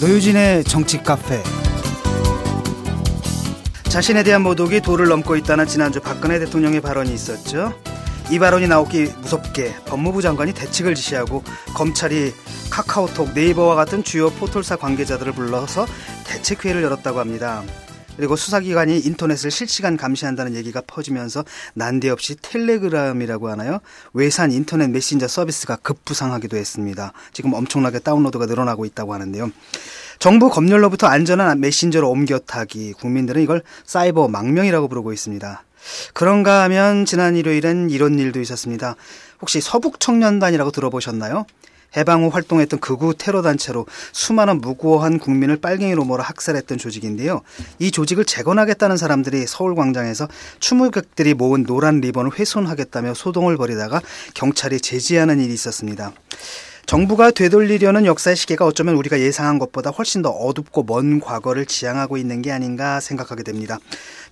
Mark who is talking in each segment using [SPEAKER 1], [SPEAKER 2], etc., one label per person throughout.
[SPEAKER 1] 노유진의 정치 카페. 자신에 대한 모독이 도를 넘고 있다는 지난주 박근혜 대통령의 발언이 있었죠. 이 발언이 나오기 무섭게 법무부 장관이 대책을 지시하고 검찰이 카카오톡, 네이버와 같은 주요 포털사 관계자들을 불러서 대책회의를 열었다고 합니다. 그리고 수사기관이 인터넷을 실시간 감시한다는 얘기가 퍼지면서 난데없이 텔레그램이라고 하나요? 외산 인터넷 메신저 서비스가 급부상하기도 했습니다. 지금 엄청나게 다운로드가 늘어나고 있다고 하는데요. 정부 검열로부터 안전한 메신저로 옮겨 타기, 국민들은 이걸 사이버 망명이라고 부르고 있습니다. 그런가 하면 지난 일요일엔 이런 일도 있었습니다. 혹시 서북청년단이라고 들어보셨나요? 해방 후 활동했던 극우 테러 단체로 수많은 무고한 국민을 빨갱이로 몰아 학살했던 조직인데요. 이 조직을 재건하겠다는 사람들이 서울 광장에서 추모객들이 모은 노란 리본을 훼손하겠다며 소동을 벌이다가 경찰이 제지하는 일이 있었습니다. 정부가 되돌리려는 역사의 시계가 어쩌면 우리가 예상한 것보다 훨씬 더 어둡고 먼 과거를 지향하고 있는 게 아닌가 생각하게 됩니다.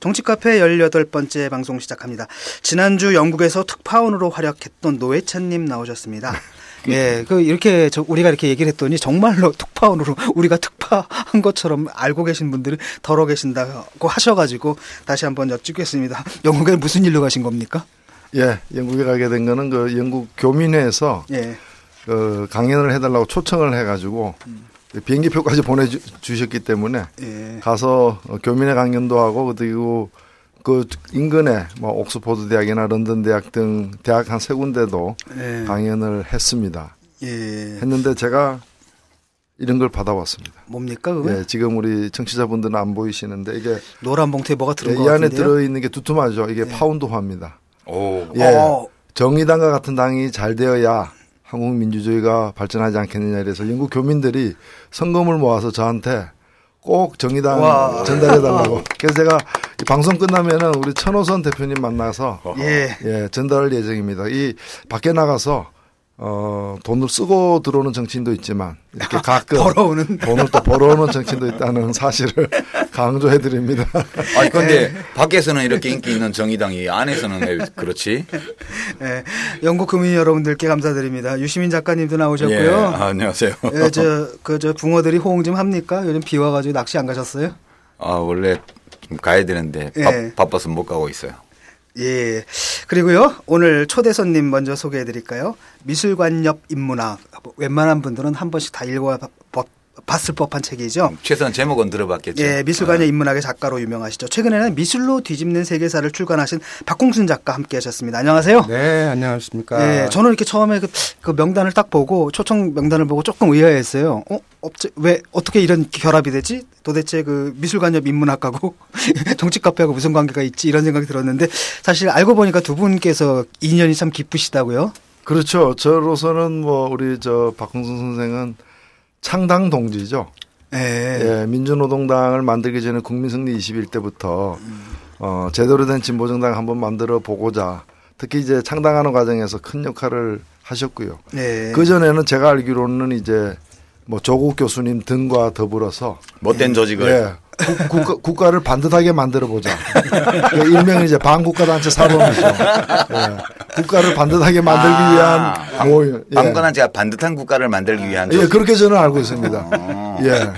[SPEAKER 1] 정치카페 18번째 방송 시작합니다. 지난주 영국에서 특파원으로 활약했던 노회찬님 나오셨습니다. 예, 그 이렇게 저 우리가 이렇게 얘기를 했더니 정말로 특파원으로 우리가 특파한 것처럼 알고 계신 분들이 덜어 계신다고 하셔가지고 다시 한번 여쭙겠습니다. 영국에 무슨 일로 가신 겁니까?
[SPEAKER 2] 예, 영국에 가게 된 거는 그 영국 교민회에서 예. 그 강연을 해달라고 초청을 해가지고 음. 비행기표까지 보내주셨기 때문에 예. 가서 교민회 강연도 하고 그리고 그 인근에 뭐 옥스퍼드 대학이나 런던 대학 등 대학 한 세 군데도 예. 강연을 했습니다. 예. 했는데 제가 이런 걸 받아왔습니다.
[SPEAKER 1] 뭡니까 그거? 예,
[SPEAKER 2] 지금 우리 청취자분들은 안 보이시는데 이게
[SPEAKER 1] 노란 봉투에 뭐가 들은 예,
[SPEAKER 2] 이 안에 들어 있는 게 두툼하죠. 이게 예. 파운드화입니다.
[SPEAKER 1] 오.
[SPEAKER 2] 예. 오. 정의당과 같은 당이 잘 되어야 한국 민주주의가 발전하지 않겠느냐 이래서 영국 교민들이 성금을 모아서 저한테 꼭 정의당 와. 전달해 달라고. 그래서 제가 이 방송 끝나면은 우리 천호선 대표님 만나서 예. 예, 전달할 예정입니다. 이 밖에 나가서 어, 돈을 쓰고 들어오는 정치인도 있지만 이렇게 가끔
[SPEAKER 1] 벌어오는
[SPEAKER 2] 돈을 또 벌어오는 정치인도 있다는 사실을 강조해 드립니다.
[SPEAKER 3] 아니 근데 네. 밖에서는 이렇게 인기 있는 정의당이 안에서는 왜 그렇지?
[SPEAKER 1] 네. 영국 국민 여러분들께 감사드립니다. 유시민 작가님도 나오셨고요. 예.
[SPEAKER 3] 아, 안녕하세요.
[SPEAKER 1] 예, 저, 그, 저 붕어들이 호응 좀 합니까? 요즘 비 와가지고 낚시 안 가셨어요?
[SPEAKER 3] 아, 원래 좀 가야 되는데 예. 바, 바빠서 못 가고 있어요.
[SPEAKER 1] 예. 그리고요, 오늘 초대 손님 먼저 소개해 드릴까요? 미술관 옆 인문학. 웬만한 분들은 한 번씩 다 읽어 봤 을 법한 책이죠.
[SPEAKER 3] 음, 최소한 제목은 들어봤겠죠.
[SPEAKER 1] 예, 미술관의 어. 인문학의 작가로 유명하시죠. 최근에는 미술로 뒤집는 세계사를 출간하신 박공순 작가 함께 하셨습니다. 안녕하세요.
[SPEAKER 4] 네, 안녕하십니까.
[SPEAKER 1] 예, 저는 이렇게 처음에 그, 그 명단을 딱 보고 초청 명단을 보고 조금 의아했어요. 어, 업체, 왜 어떻게 이런 결합이 되지? 도대체 그 미술관 옆 인문학하고 정치 카페하고 무슨 관계가 있지? 이런 생각이 들었는데 사실 알고 보니까 두 분께서 인연이 참 깊으시다고요.
[SPEAKER 2] 그렇죠. 저로서는 뭐 우리 저 박홍순 선생은 창당 동지죠. 예. 예. 민주노동당을 만들기 전에 국민승리 21대부터 음. 어, 제대로 된 진보정당 한번 만들어 보고자 특히 이제 창당하는 과정에서 큰 역할을 하셨고요. 예. 그 전에는 제가 알기로는 이제 뭐 조국 교수님 등과 더불어서
[SPEAKER 3] 못된 조직을
[SPEAKER 2] 예. 국, 국가, 를 반듯하게 만들어 보자. 일명 이제 반국가단체 사범이죠. 예. 국가를 반듯하게 만들기 아, 위한
[SPEAKER 3] 뭐, 예. 반국가단체가 반듯한 국가를 만들기 위한.
[SPEAKER 2] 예, 그렇게 저는 알고 있습니다. 어. 예.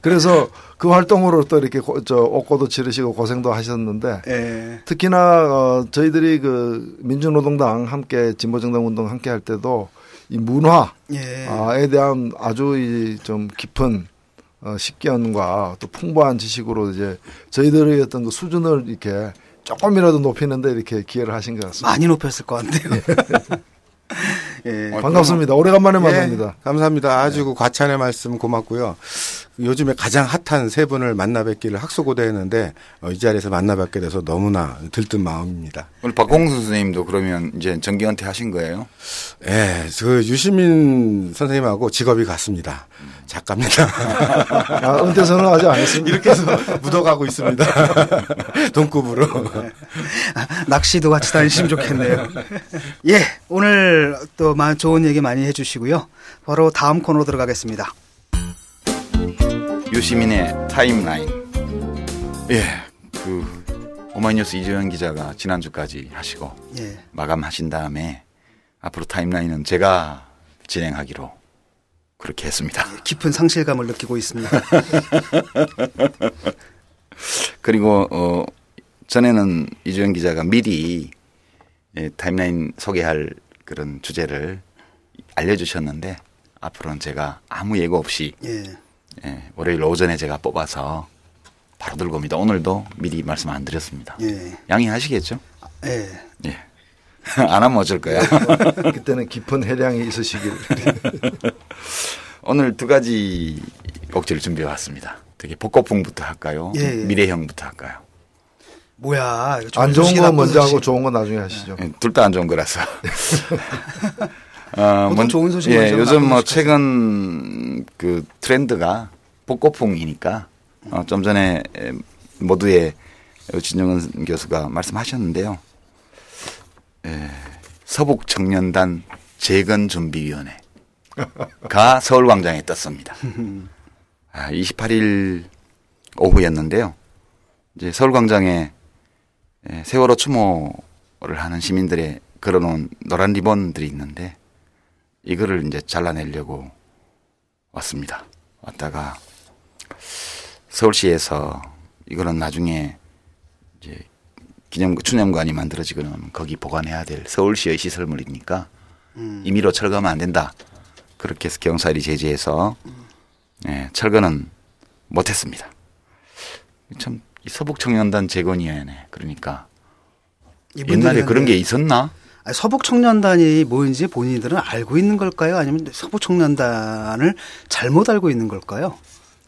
[SPEAKER 2] 그래서 그 활동으로 또 이렇게 고, 저 옷고도 치르시고 고생도 하셨는데 예. 특히나 어, 저희들이 그 민주노동당 함께 진보정당 운동 함께 할 때도 이 문화에 예. 대한 아주 이 좀 깊은 어, 식견과 또 풍부한 지식으로 이제 저희들의 어떤 그 수준을 이렇게 조금이라도 높이는데 이렇게 기회를 하신 것 같습니다.
[SPEAKER 1] 많이 높였을 것 같네요.
[SPEAKER 2] 예. 예. 반갑습니다. 오래간만에 예. 만납니다.
[SPEAKER 4] 감사합니다. 아주 그 과찬의 말씀 고맙고요. 요즘에 가장 핫한 세 분을 만나 뵙기를 학수고대했는데 어, 이 자리에서 만나 뵙게 돼서 너무나 들뜬 마음입니다.
[SPEAKER 3] 오늘 박공수 선생님도 그러면 이제 정기 은퇴하신 거예요?
[SPEAKER 4] 네, 그 유시민 선생님하고 직업이 같습니다. 작가입니다.
[SPEAKER 2] 아, 은퇴 선언 아직 안 했습니다.
[SPEAKER 4] 이렇게 해서 묻어가고 있습니다. 동급으로. 네.
[SPEAKER 1] 낚시도 같이 다니시면 좋겠네요. 예, 오늘 또 좋은 얘기 많이 해주시고요. 바로 다음 코너 들어가겠습니다.
[SPEAKER 3] 유시민의 타임라인. 예, 그 오마이뉴스 이재현 기자가 지난주까지 하시고 예. 마감하신 다음에 앞으로 타임라인은 제가 진행하기로 그렇게 했습니다.
[SPEAKER 1] 예, 깊은 상실감을 느끼고 있습니다.
[SPEAKER 3] 그리고 어 전에는 이주영 기자가 미리 예, 타임라인 소개할 그런 주제를 알려주셨는데 앞으로는 제가 아무 예고 없이 예. 예, 월요일 오전에 제가 뽑아서 바로 들고 옵니다. 오늘도 미리 말씀 안 드렸습니다. 예. 양해하시겠죠?
[SPEAKER 1] 예.
[SPEAKER 3] 예. 안 하면 어쩔 거야.
[SPEAKER 2] 그때는 깊은 해량이 있으시길.
[SPEAKER 3] 오늘 두 가지 곡지를 준비해 왔습니다. 되게 복고풍부터 할까요? 예, 예. 미래형부터 할까요?
[SPEAKER 1] 뭐야?
[SPEAKER 2] 안 좋은 거 먼저 하고 좋은 거 나중에 하시죠.
[SPEAKER 3] 예, 둘다 안 좋은 거라서.
[SPEAKER 1] 어, 먼, 좋은 소식
[SPEAKER 3] 예, 요즘 뭐 최근 그 트렌드가 복고풍이니까 어, 좀 전에 모두의 진영은 교수가 말씀하셨는데요. 예, 서북 청년단 재건 준비위원회가 서울광장에 떴습니다. 아, 28일 오후였는데요. 이제 서울광장에 예, 세월호 추모를 하는 시민들의 걸어놓은 노란 리본들이 있는데 이거를 이제 잘라내려고 왔습니다. 왔다가 서울시에서 이거는 나중에 이제 기념 추념관이 만들어지거나 거기 보관해야 될 서울시의 시설물이니까 음. 임의로 철거하면 안 된다. 그렇게 해서 경찰이 제지해서 예, 철거는 못했습니다. 참 서북 청년단 재건위원회 그러니까 옛날에 그런 게 있었나?
[SPEAKER 1] 아니, 서북 청년단이 뭐인지 본인들은 알고 있는 걸까요? 아니면 서북 청년단을 잘못 알고 있는 걸까요?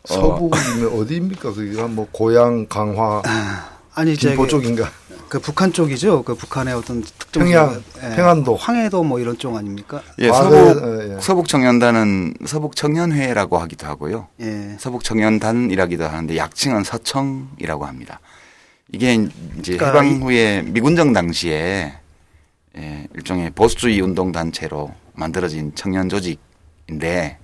[SPEAKER 2] 서북이면 어. 어디입니까? 그게 뭐 고향 강화 아, 아니 김포 쪽인가?
[SPEAKER 1] 그 북한 쪽이죠. 그 북한의 어떤 특정
[SPEAKER 2] 평양, 예, 평안도,
[SPEAKER 1] 황해도 뭐 이런 쪽 아닙니까?
[SPEAKER 3] 예, 아, 서북 네, 예. 서북 청년단은 서북 청년회라고 하기도 하고요. 예. 서북 청년단이라기도 하는데 약칭은 서청이라고 합니다. 이게 이제 그러니까 해방 후에 미군정 당시에 예, 일종의 보수주의 운동 단체로 만들어진 청년 조직인데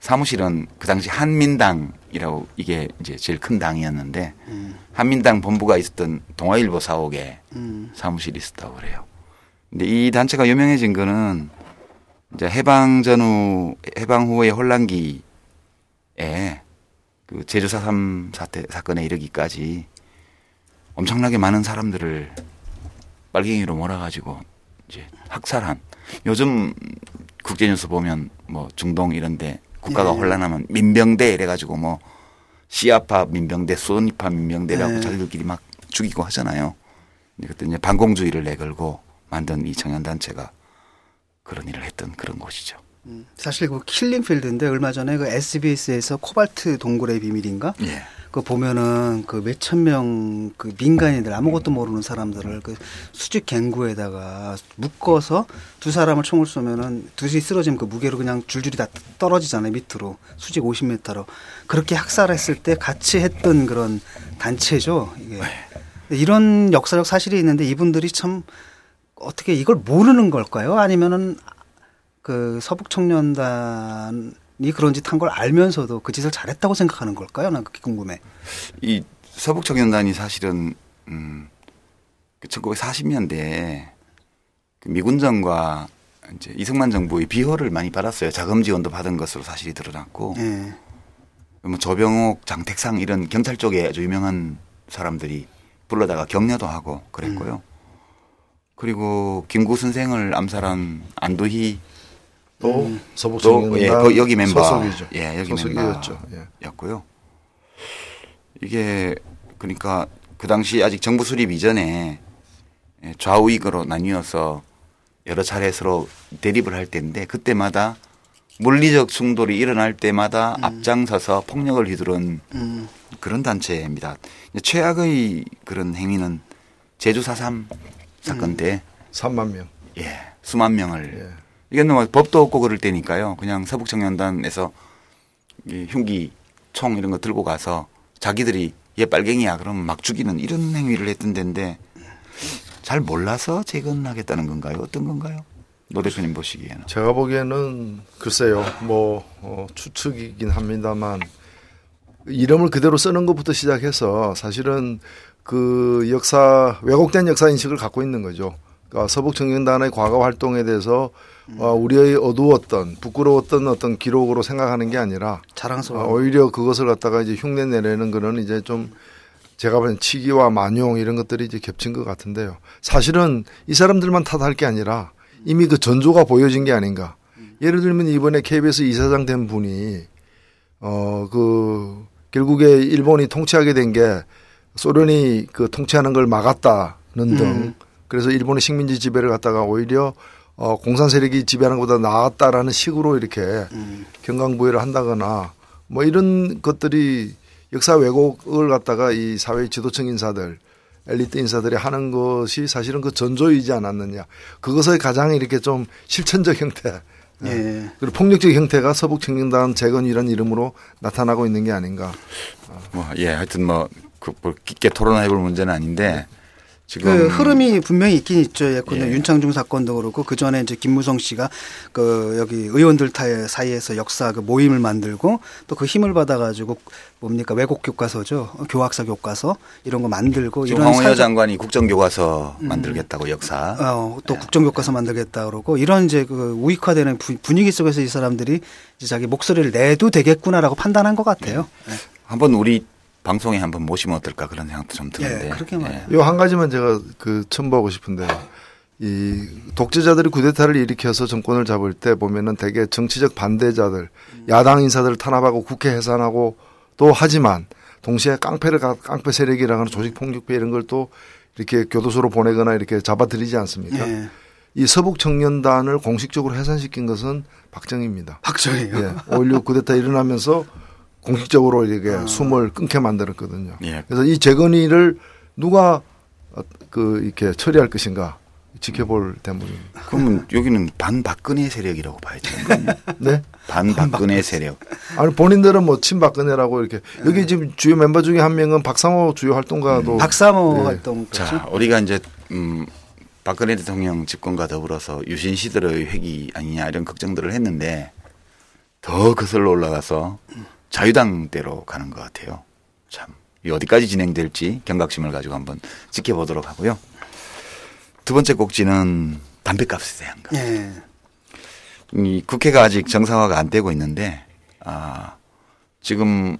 [SPEAKER 3] 사무실은 그 당시 한민당 이라고 이게 이제 제일 큰 당이었는데 음. 한민당 본부가 있었던 동아일보 사옥에 음. 사무실이 있었다고 그래요. 근데 이 단체가 유명해진 거는 이제 해방 전후 해방 후의 혼란기에 그 제주 사 삼 사태 사건에 이르기까지 엄청나게 많은 사람들을 빨갱이로 몰아가지고 이제 학살한 요즘 국제뉴스 보면 뭐 중동 이런데 국가가 네. 혼란하면 민병대 이래가지고 뭐 시아파 민병대, 수니파 민병대라고 네. 자기들끼리 막 죽이고 하잖아요. 그때 이제 반공주의를 내걸고 만든 이 청년단체가 그런 일을 했던 그런 곳이죠.
[SPEAKER 1] 음, 사실 그 킬링필드인데 얼마 전에 그 SBS에서 코발트 동굴의 비밀인가? 예. 그 보면은 그 몇천 명 그 민간인들 아무것도 모르는 사람들을 그 수직 갱구에다가 묶어서 두 사람을 총을 쏘면은 둘이 쓰러지면 그 무게로 그냥 줄줄이 다 떨어지잖아요 밑으로. 수직 50m로. 그렇게 학살했을 때 같이 했던 그런 단체죠 이게. 이런 역사적 사실이 있는데 이분들이 참 어떻게 이걸 모르는 걸까요? 아니면은 그 서북 청년단 이 그런 짓 한 걸 알면서도 그 짓을 잘했다고 생각하는 걸까요? 난 그게 궁금해.
[SPEAKER 3] 이 서북 청년단이 사실은 음, 1940년대에 그, 그 미군정과 이제 이승만 정부의 비호를 많이 받았어요. 자금 지원도 받은 것으로 사실이 드러났고, 네. 뭐 조병옥, 장택상 이런 경찰 쪽에 아주 유명한 사람들이 불러다가 격려도 하고 그랬고요. 음. 그리고 김구 선생을 암살한 안도희
[SPEAKER 2] 또 음. 서북청년단 예, 그
[SPEAKER 3] 여기 멤버
[SPEAKER 2] 소속이죠.
[SPEAKER 3] 예, 여기 멤버였고요. 예. 이게 그러니까 그 당시 아직 정부 수립 이전에 예, 좌우익으로 나뉘어서 여러 차례 서로 대립을 할 때인데 그때마다 물리적 충돌이 일어날 때마다 음. 앞장서서 폭력을 휘두른 음. 그런 단체입니다. 최악의 그런 행위는 제주 4.3 사건 때 음.
[SPEAKER 2] 3만 명.
[SPEAKER 3] 예. 수만 명을 예. 이건 뭐 법도 없고 그럴 때니까요. 그냥 서북청년단에서 흉기, 총 이런 거 들고 가서 자기들이 얘 빨갱이야 그러면 막 죽이는 이런 행위를 했던 데인데 잘 몰라서 재건하겠다는 건가요? 어떤 건가요? 노 대표님 보시기에는.
[SPEAKER 2] 제가 보기에는 글쎄요. 뭐 어, 추측이긴 합니다만 이름을 그대로 쓰는 것부터 시작해서 사실은 그 역사 왜곡된 역사 인식을 갖고 있는 거죠. 그러니까 서북 청년단의 과거 활동에 대해서 음. 어, 우리의 어두웠던 부끄러웠던 어떤 기록으로 생각하는 게 아니라
[SPEAKER 1] 자랑스러워.
[SPEAKER 2] 어, 오히려 그것을 갖다가 이제 흉내 내려는 거는 이제 좀 제가 보는 치기와 만용 이런 것들이 이제 겹친 것 같은데요. 사실은 이 사람들만 탓할 게 아니라 이미 그 전조가 보여진 게 아닌가. 예를 들면 이번에 KBS 이사장 된 분이 어 그 결국에 일본이 통치하게 된 게 소련이 그 통치하는 걸 막았다는 등 음. 그래서 일본의 식민지 지배를 갖다가 오히려 어 공산 세력이 지배하는 것보다 나았다라는 식으로 이렇게 음. 경강부회를 한다거나 뭐 이런 것들이 역사 왜곡을 갖다가 이 사회 지도층 인사들 엘리트 인사들이 하는 것이 사실은 그 전조이지 않았느냐. 그것의 가장 이렇게 좀 실천적 형태. 예. 예. 그리고 폭력적 형태가 서북 청년단 재건 이런 이름으로 나타나고 있는 게 아닌가.
[SPEAKER 3] 뭐, 예, 하여튼 뭐, 그, 뭐 깊게 토론해 볼 문제는 아닌데
[SPEAKER 1] 지금 그 흐름이 분명히 있긴 있죠. 예컨대 예. 윤창중 사건도 그렇고 그 전에 이제 김무성 씨가 그 여기 의원들 사이에서 역사 그 모임을 만들고 또 그 힘을 받아가지고 뭡니까 외국 교과서죠. 교학사 교과서 이런 거 만들고
[SPEAKER 3] 이런 황우여 사회적... 장관이 국정교과서 음. 만들겠다고 역사.
[SPEAKER 1] 어, 또 예. 국정교과서 만들겠다 그러고 이런 이제 그 우익화되는 분위기 속에서 이 사람들이 이제 자기 목소리를 내도 되겠구나라고 판단한 것 같아요. 예. 네.
[SPEAKER 3] 한번 우리 방송에 한번 모시면 어떨까 그런 생각도 좀 드는데. 예,
[SPEAKER 1] 그렇게 말이에요.
[SPEAKER 2] 예. 요한 가지만 제가 그 첨부하고 싶은데 이 독재자들이 쿠데타를 일으켜서 정권을 잡을 때 보면은 대개 정치적 반대자들, 야당 인사들을 탄압하고 국회 해산하고 또 하지만 동시에 깡패를 깡패 세력이라는 하 조직 폭력배 이런 걸 또 이렇게 교도소로 보내거나 이렇게 잡아들이지 않습니까? 예. 이 서북 청년단을 공식적으로 해산시킨 것은 박정희입니다.
[SPEAKER 1] 박정희요. 예.
[SPEAKER 2] 5.16 쿠데타 일어나면서 공식적으로 이렇게 아. 숨을 끊게 만들었거든요. 예. 그래서 이 재건이를 누가 그 이렇게 처리할 것인가 지켜볼 대목입니다.
[SPEAKER 3] 그러면 여기는 반박근혜 세력이라고 봐야죠. 네? 반박근혜 세력.
[SPEAKER 2] 아니 본인들은 뭐 친박근혜라고 이렇게 네. 여기 지금 주요 멤버 중에 한 명은 박상호 주요 활동가도
[SPEAKER 1] 음. 박상호 네. 활동.
[SPEAKER 3] 자 그렇죠? 우리가 이제 음 박근혜 대통령 집권과 더불어서 유신 시대의 회기 아니냐 이런 걱정들을 했는데 더 거슬러 올라가서 자유당대로 가는 것 같아요. 참 어디까지 진행될지 경각심을 가지고 한번 지켜보도록 하고요. 두 번째 꼭지는 담배값에 대한 거. 예. 이 국회가 아직 정상화가 안 되고 있는데 아 지금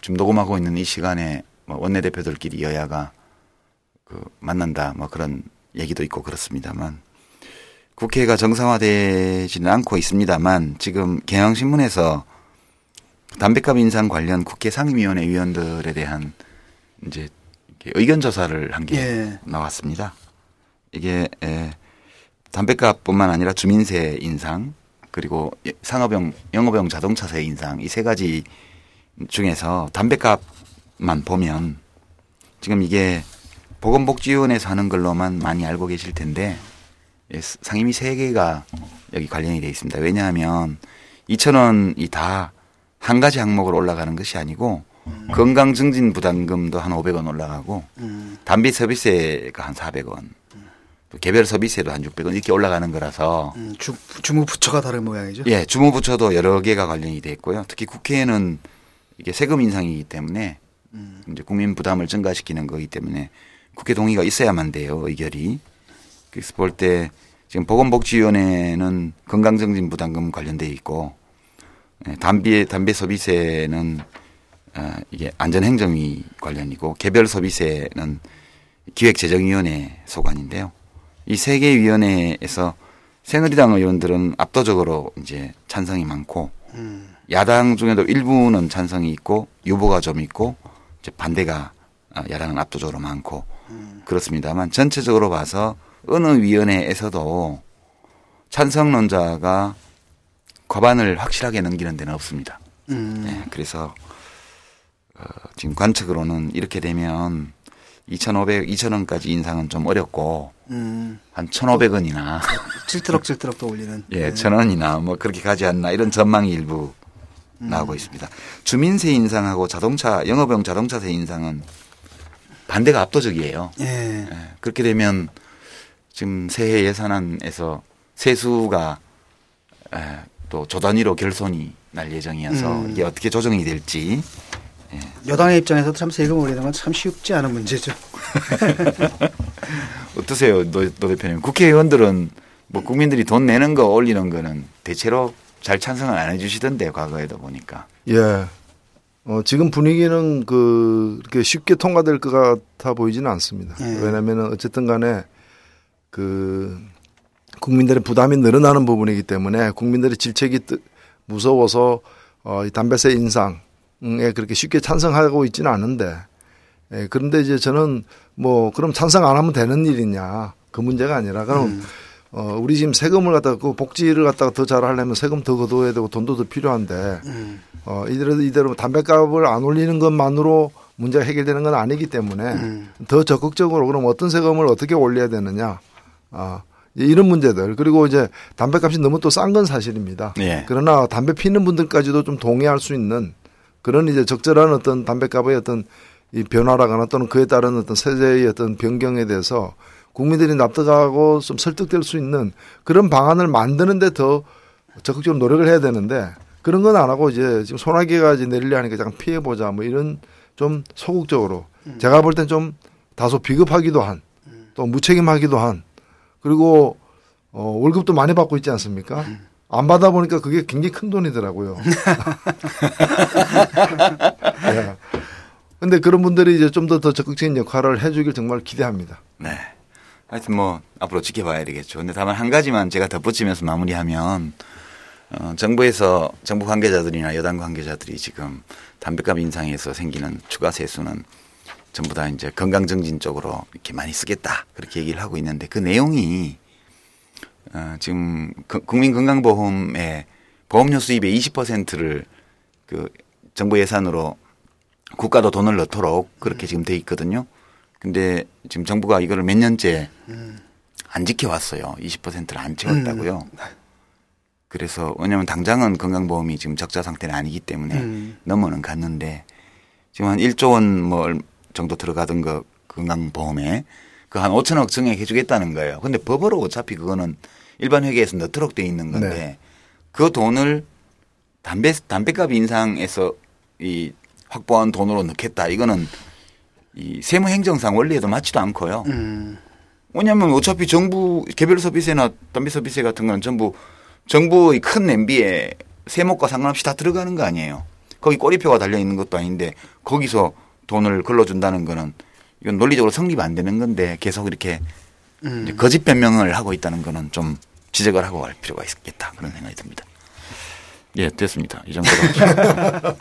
[SPEAKER 3] 지금 녹음하고 있는 이 시간에 뭐 원내대표들끼리 여야가 그 만난다 뭐 그런 얘기도 있고 그렇습니다만 국회가 정상화되지는 않고 있습니다만 지금 경향신문에서 담배값 인상 관련 국회 상임위원회 위원들에 대한 이제 의견 조사를 한게 예. 나왔습니다. 이게 에, 담배값뿐만 아니라 주민세 인상 그리고 상업용 영업용 자동차세 인상 이 세 가지 중에서 담배값만 보면 지금 이게 보건복지위원회에서 하는 걸로만 많이 알고 계실 텐데 상임위 세 개가 여기 관련이 돼 있습니다. 왜냐하면 2천 원이 다 한 가지 항목으로 올라가는 것이 아니고 음. 건강 증진 부담금도 한 500원 올라가고 음. 담배 서비스가 한 400원 개별 서비스에도 한 600원 이렇게 올라가는 거라서
[SPEAKER 1] 음, 주, 주무 부처가 다른 모양이죠.
[SPEAKER 3] 예, 주무 부처도 여러 개가 관련이 돼 있고요. 특히 국회에는 이게 세금 인상이기 때문에 음. 이제 국민 부담을 증가시키는 거기 때문에 국회 동의가 있어야만 돼요 의결이. 그래서 볼 때 지금 보건복지위원회는 건강증진 부담금 관련돼 있고 예, 담배 담배 서비스에는 어, 이게 안전행정위 관련이고 개별 서비스에는 기획재정위원회 소관인데요. 이 세 개 위원회에서 새누리당 의원들은 압도적으로 이제 찬성이 많고 음. 야당 중에도 일부는 찬성이 있고 유보가 좀 있고 이제 반대가 어, 야당은 압도적으로 많고 음. 그렇습니다만 전체적으로 봐서 어느 위원회에서도 찬성론자가 과반을 확실하게 넘기는 데는 없습니다. 음. 네, 그래서 어, 지금 관측으로는 이렇게 되면 2,500, 2,000원까지 인상은 좀 어렵고 음. 한 1,500원이나
[SPEAKER 1] 7트럭7트럭 또 올리는
[SPEAKER 3] 예, 네. 1,000원이나 뭐 그렇게 가지 않나 이런 전망이 일부 음. 나오고 있습니다. 주민세 인상하고 자동차 영업용 자동차세 인상은 반대가 압도적이에요. 예. 예. 그렇게 되면 지금 새해 예산안에서 세수가 예, 또 조단위로 결손이 날 예정이어서 음. 이게 어떻게 조정이 될지
[SPEAKER 1] 예. 여당의 입장에서도 참 세금 올리는 건 참 쉽지 않은 문제죠.
[SPEAKER 3] 어떠세요, 노, 노 대표님? 국회의원들은 뭐 국민들이 돈 내는 거 올리는 거는 대체로 잘 찬성을 안 해주시던데 과거에도 보니까.
[SPEAKER 2] 예. 어, 지금 분위기는 그, 그렇게 쉽게 통과될 것 같아 보이지는 않습니다. 예. 왜냐면은 어쨌든 간에 그 국민들의 부담이 늘어나는 부분이기 때문에 국민들의 질책이 무서워서 어, 이 담배세 인상에 그렇게 쉽게 찬성하고 있지는 않은데 예, 그런데 이제 저는 뭐 그럼 찬성 안 하면 되는 일이냐 그 문제가 아니라 그럼 음. 어, 우리 지금 세금을 갖다가 그 복지를 갖다가 더 잘하려면 세금 더 걷어야 되고 돈도 더 필요한데 음. 어, 이대로 이대로 담배값을 안 올리는 것만으로 문제가 해결되는 건 아니기 때문에 음. 더 적극적으로 그럼 어떤 세금을 어떻게 올려야 되느냐 아, 이런 문제들 그리고 이제 담배값이 너무 또 싼 건 사실입니다. 예. 그러나 담배 피는 분들까지도 좀 동의할 수 있는 그런 이제 적절한 어떤 담배값의 어떤 이 변화라거나 또는 그에 따른 어떤 세제의 어떤 변경에 대해서 국민들이 납득하고 좀 설득될 수 있는 그런 방안을 만드는데 더 적극적으로 노력을 해야 되는데 그런 건 안 하고 이제 지금 소나기가 이제 내리려 하니까 잠깐 피해 보자 뭐 이런 좀 소극적으로 음. 제가 볼 땐 좀 다소 비급하기도 한 또 무책임하기도 한 그리고 어, 월급도 많이 받고 있지 않습니까? 음. 안 받아 보니까 그게 굉장히 큰 돈이더라고요. 네. 근데 그런 분들이 이제 좀 더 더 적극적인 역할을 해주길 정말 기대합니다.
[SPEAKER 3] 네. 하여튼 뭐 앞으로 지켜봐야 되겠죠. 근데 다만 한 가지만 제가 덧붙이면서 마무리하면 어, 정부에서 정부 관계자들이나 여당 관계자들이 지금 담배값 인상에서 생기는 추가 세수는 전부 다 이제 건강 증진 쪽으로 이렇게 많이 쓰겠다 그렇게 얘기를 하고 있는데 그 내용이 어, 지금 국민건강보험의 보험료 수입의 20%를 그 정부 예산으로 국가도 돈을 넣도록 그렇게 지금 돼 있거든요. 근데 지금 정부가 이거를 몇 년째 안 지켜왔어요. 20%를 안 채웠다고요. 음. 그래서 왜냐하면 당장은 건강보험이 지금 적자 상태는 아니기 때문에 음. 넘어는 갔는데 지금 한 1조 원 뭐 정도 들어가던 거 건강보험에 그 한 5천억 증액 해 주겠다는 거예요. 근데 법으로 어차피 그거는 일반 회계에서 넣도록 돼 있는 건데 네. 그 돈을 담배 담배값 인상에서 이 확보한 돈으로 넣겠다. 이거는 이 세무 행정상 원리에도 맞지도 않고요. 음. 왜냐하면 어차피 정부 개별 소비세나 담배 소비세 같은 건 전부 정부의 큰 냄비에 세목과 상관없이 다 들어가는 거 아니에요. 거기 꼬리표가 달려 있는 것도 아닌데 거기서 돈을 걸러준다는 거는 이건 논리적으로 성립 안 되는 건데 계속 이렇게 음. 거짓 변명을 하고 있다는 거는 좀 지적을 하고 갈 필요가 있겠다 그런 생각이 듭니다. 예, 됐습니다. 이 정도로.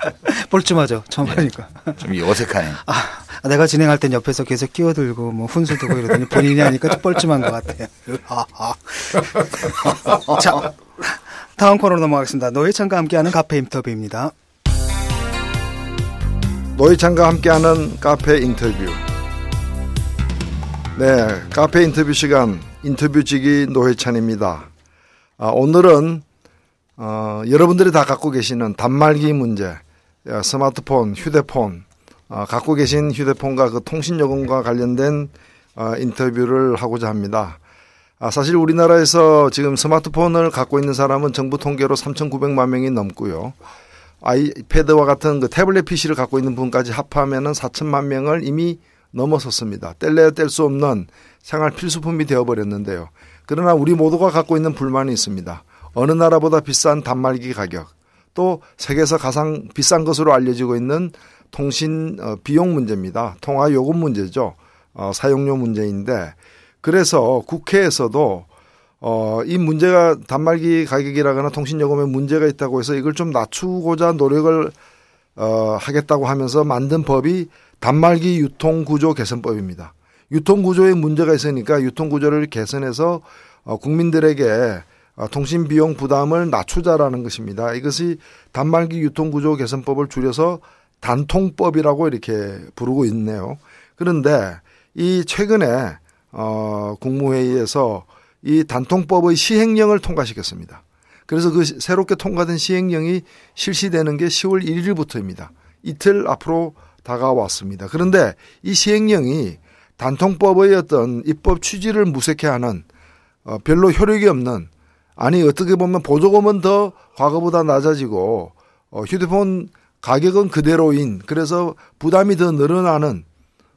[SPEAKER 1] 뻘쭘하죠. 처음 예, 하니까.
[SPEAKER 3] 좀 어색하네.
[SPEAKER 1] 아, 내가 진행할 땐 옆에서 계속 끼어들고 뭐 훈수 두고 이러더니 본인이 하니까 좀 뻘쭘한 것 같아요. 자, 다음 코너로 넘어가겠습니다. 노회찬과 함께하는 카페 인터뷰입니다.
[SPEAKER 2] 노회찬과 함께하는 카페 인터뷰. 네, 카페 인터뷰 시간 인터뷰지기 노회찬입니다. 아, 오늘은 어, 여러분들이 다 갖고 계시는 단말기 문제, 스마트폰, 휴대폰, 어, 갖고 계신 휴대폰과 그 통신 요금과 관련된 어, 인터뷰를 하고자 합니다. 아, 사실 우리나라에서 지금 스마트폰을 갖고 있는 사람은 정부 통계로 3,900만 명이 넘고요. 아이패드와 같은 그 태블릿 PC를 갖고 있는 분까지 합하면은 4천만 명을 이미 넘어섰습니다. 뗄래야 뗄 수 없는 생활 필수품이 되어버렸는데요. 그러나 우리 모두가 갖고 있는 불만이 있습니다. 어느 나라보다 비싼 단말기 가격, 또 세계에서 가장 비싼 것으로 알려지고 있는 통신 어, 비용 문제입니다. 통화 요금 문제죠. 어, 사용료 문제인데 그래서 국회에서도 어, 이 문제가 단말기 가격이라거나 통신 요금에 문제가 있다고 해서 이걸 좀 낮추고자 노력을 어, 하겠다고 하면서 만든 법이 단말기 유통구조 개선법입니다. 유통구조에 문제가 있으니까 유통구조를 개선해서 어, 국민들에게 어, 통신 비용 부담을 낮추자라는 것입니다. 이것이 단말기 유통구조 개선법을 줄여서 단통법이라고 이렇게 부르고 있네요. 그런데 이 최근에 어 국무회의에서 이 단통법의 시행령을 통과시켰습니다. 그래서 그 새롭게 통과된 시행령이 실시되는 게 10월 1일부터입니다. 이틀 앞으로 다가왔습니다. 그런데 이 시행령이 단통법의 어떤 입법 취지를 무색해 하는 어, 별로 효력이 없는 아니 어떻게 보면 보조금은 더 과거보다 낮아지고 어, 휴대폰 가격은 그대로인 그래서 부담이 더 늘어나는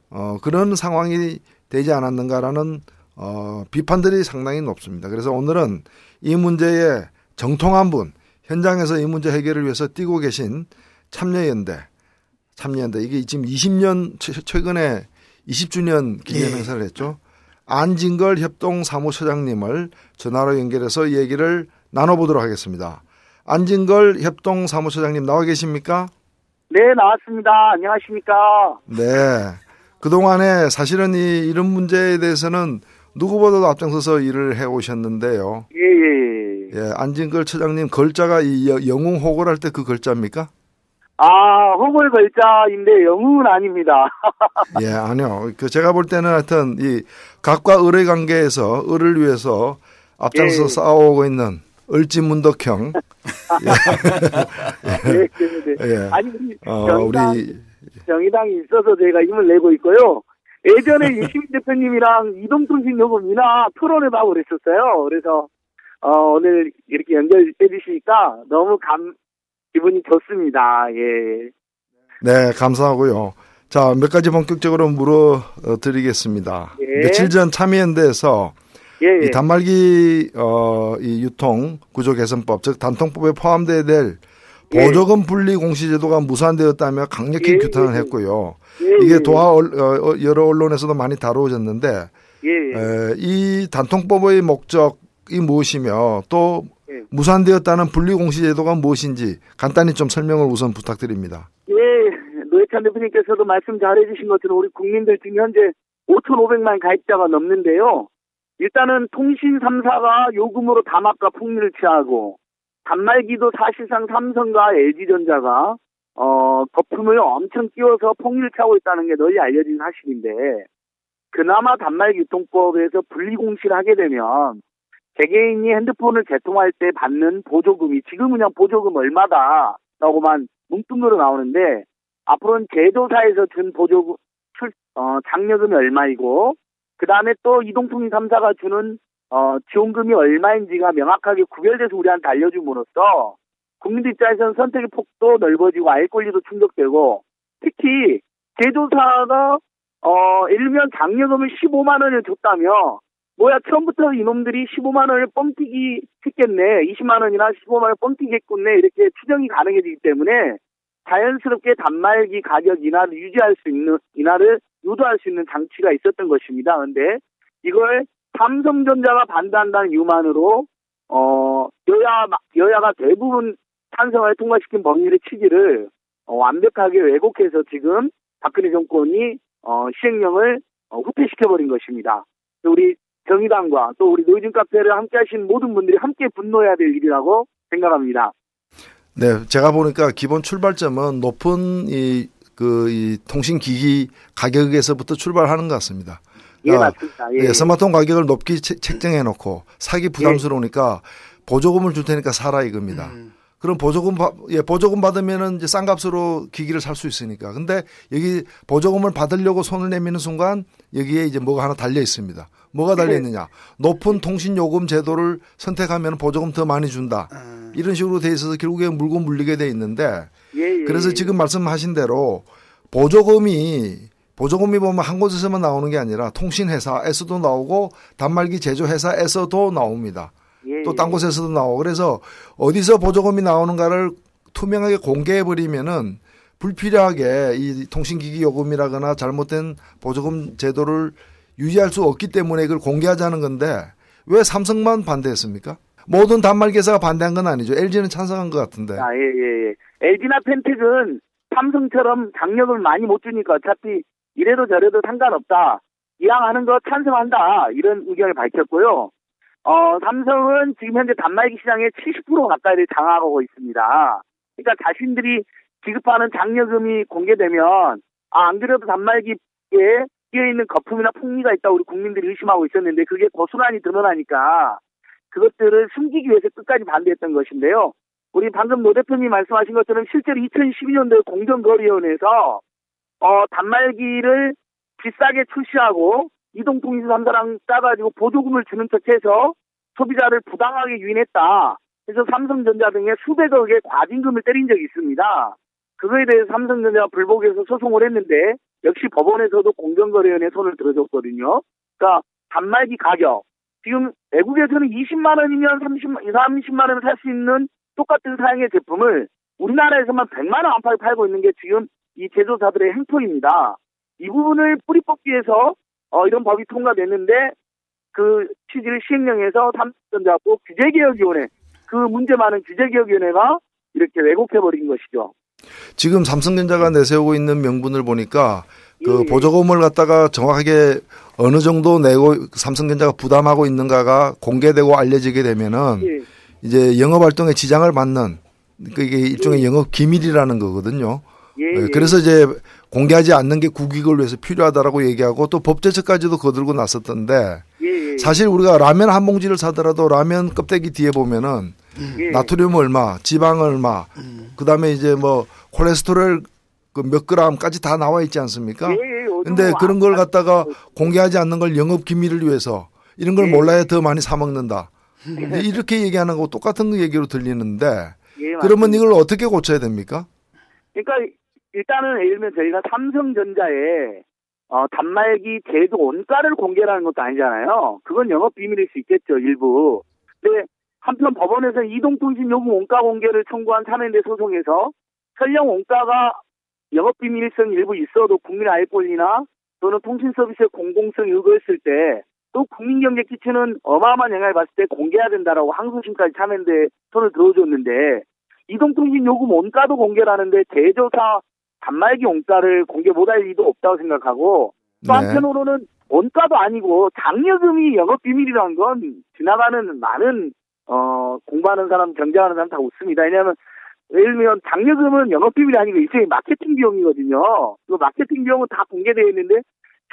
[SPEAKER 2] 어, 그런 상황이 되지 않았는가라는 어, 비판들이 상당히 높습니다. 그래서 오늘은 이 문제에 정통한 분, 현장에서 이 문제 해결을 위해서 뛰고 계신 참여연대, 참여연대 이게 지금 20년 최근에 20주년 기념 예. 행사를 했죠. 안진걸 협동 사무처장님을 전화로 연결해서 얘기를 나눠보도록 하겠습니다. 안진걸 협동 사무처장님 나와 계십니까?
[SPEAKER 5] 네, 나왔습니다. 안녕하십니까?
[SPEAKER 2] 네. 그동안에 사실은 이 이런 문제에 대해서는 누구보다도 앞장서서 일을 해 오셨는데요.
[SPEAKER 5] 예, 예,
[SPEAKER 2] 예. 예, 안진걸 처장님 글자가 이 영웅 호걸 할 때그 글자입니까?
[SPEAKER 5] 아, 호걸 글자인데 영웅은 아닙니다.
[SPEAKER 2] 예, 아니요. 그 제가 볼 때는 하여튼 이 각과 의뢰 관계에서 을을 위해서 앞장서 예. 싸워오고 있는 을지문덕형.
[SPEAKER 5] 예. 네. 예. 아니, 어, 정의당, 우리 정의당이 있어서 제가 힘을 내고 있고요. 예전에 유시민 대표님이랑 이동통신 요금이나 토론을 하고 그랬었어요. 그래서 어, 오늘 이렇게 연결해 주시니까 너무 감 기분이 좋습니다. 예.
[SPEAKER 2] 네, 감사하고요. 자, 몇 가지 본격적으로 물어드리겠습니다. 예. 며칠 전 참여연대에서 예, 예. 이 단말기 어, 이 유통 구조 개선법 즉 단통법에 포함돼야 될 예. 보조금 분리 공시제도가 무산되었다며 강력히 예, 규탄을 예, 했고요. 이게 도하 어, 어, 여러 언론에서도 많이 다루어졌는데 에, 이 단통법의 목적이 무엇이며 또 무산되었다는 분리 공시제도가 무엇인지 간단히 좀 설명을 우선 부탁드립니다.
[SPEAKER 5] 예, 노회찬 대표님께서도 말씀 잘해주신 것처럼 우리 국민들 지금 현재 5,500만 가입자가 넘는데요. 일단은 통신 3사가 요금으로 담합과 폭리를 취하고 단말기도 사실상 삼성과 LG전자가 어 거품을 엄청 끼워서 취하고 있다는 게 널리 알려진 사실인데 그나마 단말기 유통법에서 분리공시를 하게 되면 개개인이 핸드폰을 개통할 때 받는 보조금이 지금은 그냥 보조금 얼마다라고만 뭉뚱그려 나오는데 앞으로는 제조사에서 준 보조금 출, 어, 장려금이 얼마이고 그 다음에 또 이동통신 3사가 주는 어, 지원금이 얼마인지가 명확하게 구별돼서 우리한테 알려줌으로써 국민들 입장에서는 선택의 폭도 넓어지고 알 권리도 충족되고 특히 제조사가 어, 들면 장려금을 15만 원을 줬다며 뭐야 처음부터 이놈들이 15만 원을 뻥튀기 했겠네 20만 원이나 15만 원을 뻥튀기 했겠네 이렇게 추정이 가능해지기 때문에 자연스럽게 단말기 가격 인하를 유지할 수 있는 인하를 유도할 수 있는 장치가 있었던 것입니다. 그런데 이걸 삼성전자가 반대한다는 이유만으로 어 여야 여야가 대부분 찬성을 통과시킨 법률의 취지를 어, 완벽하게 왜곡해서 지금 박근혜 정권이 어, 시행령을 어, 후퇴시켜버린 것입니다. 우리 정의당과 또 우리 노유진 카페를 함께 하신 모든 분들이 함께 분노해야 될 일이라고 생각합니다.
[SPEAKER 2] 네, 제가 보니까 기본 출발점은 높은 이, 그, 이 통신기기 가격에서부터 출발하는 것 같습니다.
[SPEAKER 5] 예, 맞습니다. 예.
[SPEAKER 2] 예, 스마트폰 가격을 높게 책정해 놓고 사기 부담스러우니까 예. 보조금을 줄 테니까 사라 이겁니다. 음. 그럼 보조금 예, 보조금 받으면은 이제 싼 값으로 기기를 살 수 있으니까. 근데 여기 보조금을 받으려고 손을 내미는 순간 여기에 이제 뭐가 하나 달려 있습니다. 뭐가 달려 있느냐? 높은 통신 요금 제도를 선택하면 보조금 더 많이 준다. 아. 이런 식으로 돼 있어서 결국에 물고 물리게 돼 있는데 예, 예, 그래서 지금 말씀하신 대로 보조금이 보조금이 보면 한 곳에서만 나오는 게 아니라 통신회사에서도 나오고 단말기 제조회사에서도 나옵니다. 예, 또딴 예. 곳에서도 나오고 그래서 어디서 보조금이 나오는가를 투명하게 공개해 버리면은 불필요하게 이 통신기기 요금이라거나 잘못된 보조금 제도를 유지할 수 없기 때문에 이걸 공개하자는 건데 왜 삼성만 반대했습니까? 모든 단말기사가 반대한 건 아니죠. LG는 찬성한 것 같은데.
[SPEAKER 5] 아, 예, 예, 예. LG나 펜텍은 삼성처럼 장력을 많이 못 주니까 어차피 이래도 저래도 상관없다. 이왕하는 거 찬성한다. 이런 의견을 밝혔고요. 어, 삼성은 지금 현재 단말기 시장의 70% 가까이를 장악하고 있습니다. 그러니까 자신들이 지급하는 장려금이 공개되면 아, 안 그래도 단말기에 끼어 있는 거품이나 풍미가 있다고 우리 국민들이 의심하고 있었는데 그게 고스란히 드러나니까 그것들을 숨기기 위해서 끝까지 반대했던 것인데요. 우리 방금 노 대표님 말씀하신 것처럼 실제로 2012년도에 공정거래위원회에서 어, 단말기를 비싸게 출시하고 이동통신 3사랑 따가지고 보조금을 주는 척해서 소비자를 부당하게 유인했다. 그래서 삼성전자 등의 수백억의 과징금을 때린 적이 있습니다. 그거에 대해서 삼성전자가 불복해서 소송을 했는데 역시 법원에서도 공정거래위원회 손을 들어줬거든요. 그러니까 단말기 가격 지금 외국에서는 20만 원이면 30만 30만 원을 살 수 있는 똑같은 사양의 제품을 우리나라에서만 100만 원 안팎에 팔고 있는 게 지금 이 제조사들의 행토입니다. 이 부분을 뿌리 뽑기 위해서 어, 이런 법이 통과됐는데 그 취지를 시행령에서 삼성전자국 규제개혁위원회 그 문제 많은 규제개혁위원회가 이렇게 왜곡해버린 것이죠.
[SPEAKER 2] 지금 삼성전자가 내세우고 있는 명분을 보니까 그 예. 보조금을 갖다가 정확하게 어느 정도 내고 삼성전자가 부담하고 있는가가 공개되고 알려지게 되면은 예. 이제 영업 활동에 지장을 받는 그게 일종의 예. 영업 기밀이라는 거거든요. 예, 예. 그래서 이제 공개하지 않는 게 국익을 위해서 필요하다라고 얘기하고 또 법제처까지도 거들고 나섰던데 예, 사실 우리가 라면 한 봉지를 사더라도 라면 껍데기 뒤에 보면은 나트륨 얼마, 지방 얼마, 음. 그다음에 이제 뭐 콜레스테롤 그몇 그램까지 다 나와 있지 않습니까? 예, 근데 그런 걸 갖다가 공개하지 않는 걸 영업 기밀을 위해서 이런 걸 몰라야 더 많이 사 먹는다. 이렇게 얘기하는 거 똑같은 얘기로 들리는데 그러면 이걸 어떻게 고쳐야 됩니까?
[SPEAKER 5] 그러니까 일단은 예를 들면 저희가 삼성전자에 어, 단말기 제조 원가를 공개하는 것도 아니잖아요. 그건 영업 비밀일 수 있겠죠, 일부. 근데 한편 법원에서 이동통신 요금 원가 공개를 청구한 사면대 소송에서 설령 원가가 영업 비밀성 일부 있어도 국민 알 권리나 또는 통신 서비스의 공공성이 의거했을 때 또 국민 경제 끼치는 어마어마한 영향을 봤을 때 공개해야 된다라고 항소심까지 참여인데 손을 들어줬는데 이동통신 요금 원가도 공개를 하는데 제조사 단말기 원가를 공개 못할 리도 없다고 생각하고 또 네. 한편으로는 원가도 아니고 장려금이 영업 비밀이라는 건 지나가는 많은 어 공부하는 사람 경제하는 사람 다 웃습니다. 왜냐하면 예를 들면 장려금은 영업 비밀이 아니고 일종의 마케팅 비용이거든요. 그 마케팅 비용은 다 공개되어 있는데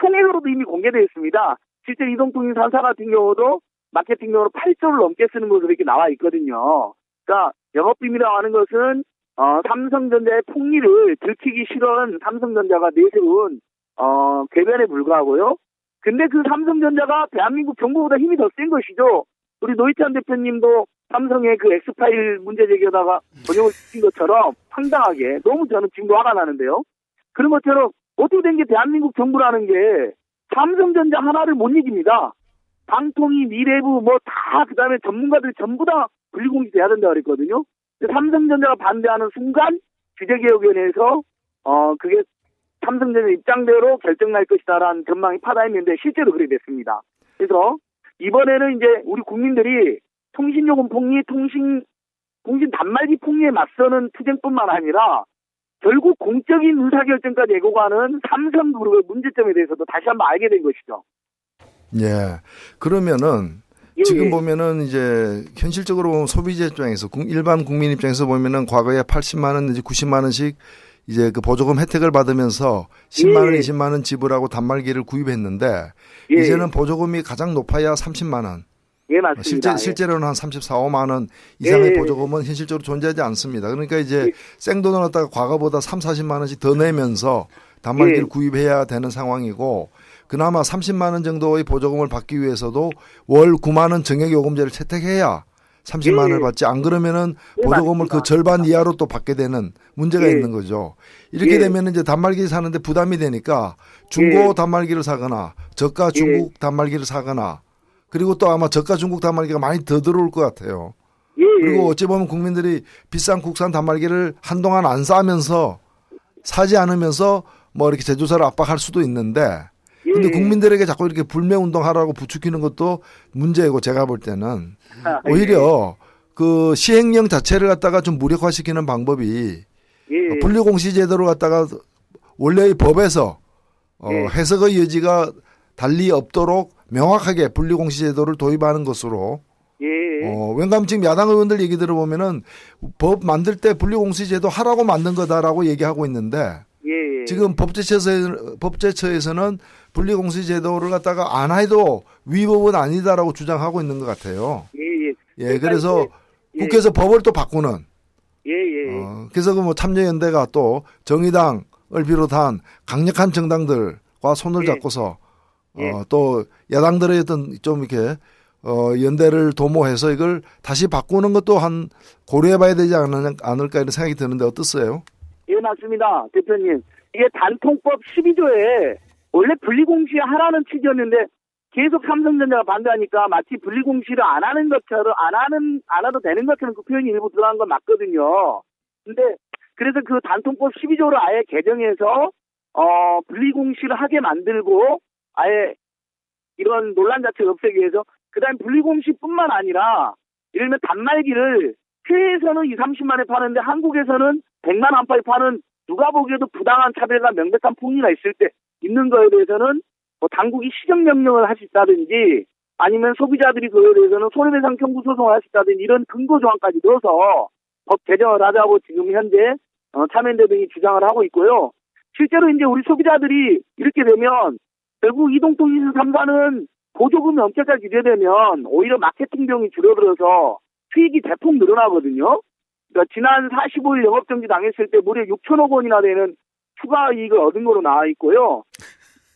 [SPEAKER 5] 총액으로도 이미 공개되어 있습니다. 실제 이동통신 산사 같은 경우도 마케팅 비용으로 8조를 넘게 쓰는 것으로 이렇게 나와 있거든요. 그러니까 영업 비밀이라고 하는 것은 어, 삼성전자의 폭리를 들키기 싫어하는 삼성전자가 내세운 어, 궤변에 불과하고요. 근데 그 삼성전자가 대한민국 정부보다 힘이 더 센 것이죠. 우리 노희찬 대표님도 삼성의 그 엑스파일 문제 제기하다가 번역을 시킨 것처럼 황당하게 너무 저는 지금도 화가 나는데요. 그런 것처럼 어떻게 된 게 대한민국 정부라는 게 삼성전자 하나를 못 이깁니다. 방통위, 미래부 뭐 다 그다음에 전문가들 전부 다 분리공개돼야 된다 그랬거든요. 삼성전자가 반대하는 순간 규제개혁위원회에서 어 그게 삼성전자 입장대로 결정날 것이다라는 전망이 파다했는데 실제로 그렇게 됐습니다. 그래서 이번에는 이제 우리 국민들이 통신요금 폭리, 통신 통신 단말기 폭리에 맞서는 투쟁뿐만 아니라 결국 공적인 의사결정까지 예고 가는 삼성그룹의 문제점에 대해서도 다시 한번 알게 된 것이죠.
[SPEAKER 2] 예. 그러면은 예, 지금 예. 보면은 이제 현실적으로 소비자 입장에서 일반 국민 입장에서 보면은 과거에 80만 원 내지 90만 원씩 이제 그 보조금 혜택을 받으면서 10만 원, 예. 20만 원 지불하고 단말기를 구입했는데 예. 이제는 보조금이 가장 높아야 30만 원.
[SPEAKER 5] 예, 맞습니다.
[SPEAKER 2] 실제, 예. 실제로는 한 34, 5만 원 이상의 예. 보조금은 현실적으로 존재하지 않습니다. 그러니까 이제 예. 생돈을 갖다가 과거보다 3, 40만 원씩 더 내면서 단말기를 예. 구입해야 되는 상황이고 그나마 30만 원 정도의 보조금을 받기 위해서도 월 9만 원 정액 요금제를 채택해야 30만 원을 받지. 안 그러면은 보조금을 그 절반 이하로 또 받게 되는 문제가 있는 거죠. 이렇게 되면 이제 단말기 사는데 부담이 되니까 중고 단말기를 사거나 저가 중국 단말기를 사거나 그리고 또 아마 저가 중국 단말기가 많이 더 들어올 것 같아요. 예, 예. 그리고 어찌 보면 국민들이 비싼 국산 단말기를 한동안 안 싸면서 사지 않으면서 뭐 이렇게 제조사를 압박할 수도 있는데 근데 예. 국민들에게 자꾸 이렇게 불매 운동하라고 부추기는 것도 문제고 제가 볼 때는 아, 오히려 그 시행령 자체를 갖다가 좀 무력화시키는 방법이 분리공시 제도를 갖다가 원래의 법에서 어 해석의 여지가 달리 없도록 명확하게 분리공시 제도를 도입하는 것으로 예. 어, 왠가하면 지금 야당 의원들 얘기 들어보면은 법 만들 때 분리공시 제도 하라고 만든 거다라고 얘기하고 있는데 예. 지금 법제처에서, 법제처에서는 분리공시 제도를 갖다가 안 해도 위법은 아니다라고 주장하고 있는 것 같아요. 예, 예. 예 그러니까 그래서 예. 국회에서 법을 또 바꾸는. 예, 예. 어, 그래서 그 뭐 참여연대가 또 정의당을 비롯한 강력한 정당들과 손을 예. 잡고서 예. 어, 또 야당들의 어떤 좀 이렇게 어, 연대를 도모해서 이걸 다시 바꾸는 것도 한 고려해봐야 되지 않을까 이런 생각이 드는데 어떻어요?
[SPEAKER 5] 예, 맞습니다. 대표님. 이게 단통법 12조에 원래 분리공시 하라는 취지였는데 계속 삼성전자가 반대하니까 마치 분리공시를 안 하는 것처럼 안 하는 안 해도 되는 것처럼 그 표현이 일부 들어간 건 맞거든요. 근데 그래서 그 단통법 12조를 아예 개정해서 어 분리공시를 하게 만들고 아예 이런 논란 자체를 없애기 위해서 그다음 분리공시뿐만 아니라 예를 들면 단말기를 해외에서는 2, 30만에 파는데 한국에서는 100만 안팎에 파는 누가 보기에도 부당한 차별과 명백한 폭리가 있을 때 있는 거에 대해서는 뭐 당국이 시정 명령을 할 수 있다든지 아니면 소비자들이 그에 대해서는 손해배상 청구 소송을 할 수 있다든지 이런 근거 조항까지 넣어서 법 개정을 하자고 지금 현재 어, 참여연대 등이 주장을 하고 있고요. 실제로 이제 우리 소비자들이 이렇게 되면 결국 이동통신 3사는 보조금이 엄격하게 규제되면 오히려 마케팅 비용이 줄어들어서 수익이 대폭 늘어나거든요. 그러니까 지난 45일 영업정지 당했을 때 무려 6천억 원이나 되는 추가 이익을 얻은 거로 나와 있고요.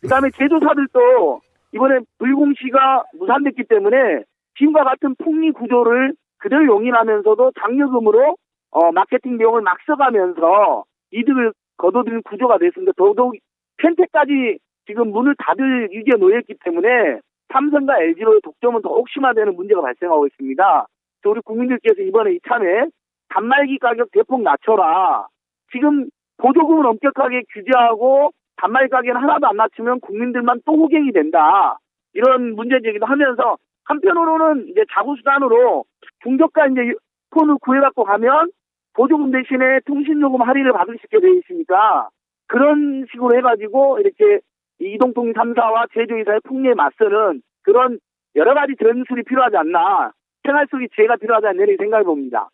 [SPEAKER 5] 그 다음에 제조사들도 이번에 불공시가 무산됐기 때문에 지금과 같은 폭리 구조를 그대로 용인하면서도 장려금으로 어, 마케팅 비용을 막 써가면서 이득을 거둬들이는 구조가 됐습니다. 더더욱 펜테까지 지금 문을 닫을 위기에 놓여있기 때문에 삼성과 LG로의 독점은 더욱 심화되는 문제가 발생하고 있습니다. 우리 국민들께서 이번에 이참에 단말기 가격 대폭 낮춰라. 지금 보조금을 엄격하게 규제하고 단말 가격은 하나도 안 낮추면 국민들만 또 호갱이 된다. 이런 문제 제기도 하면서 한편으로는 이제 자구수단으로 중저가 이제 폰을 구해갖고 가면 보조금 대신에 통신요금 할인을 받을 수 있게 되어 있으니까 그런 식으로 해가지고 이렇게 이동통 3사와 제조회사의 폭리에 맞서는 그런 여러 가지 전술이 필요하지 않나 생활 속의 지혜가 필요하지 않나 이렇게 생각해 봅니다.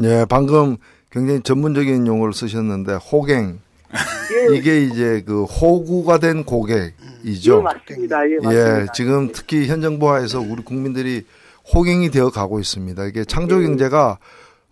[SPEAKER 2] 네, 방금 굉장히 전문적인 용어를 쓰셨는데 호갱 예. 이게 이제 그 호구가 된 고객이죠.
[SPEAKER 5] 예, 맞습니다. 예, 맞습니다.
[SPEAKER 2] 예, 지금 특히 현 정부하에서 우리 국민들이 호갱이 되어 가고 있습니다. 이게 창조 예. 경제가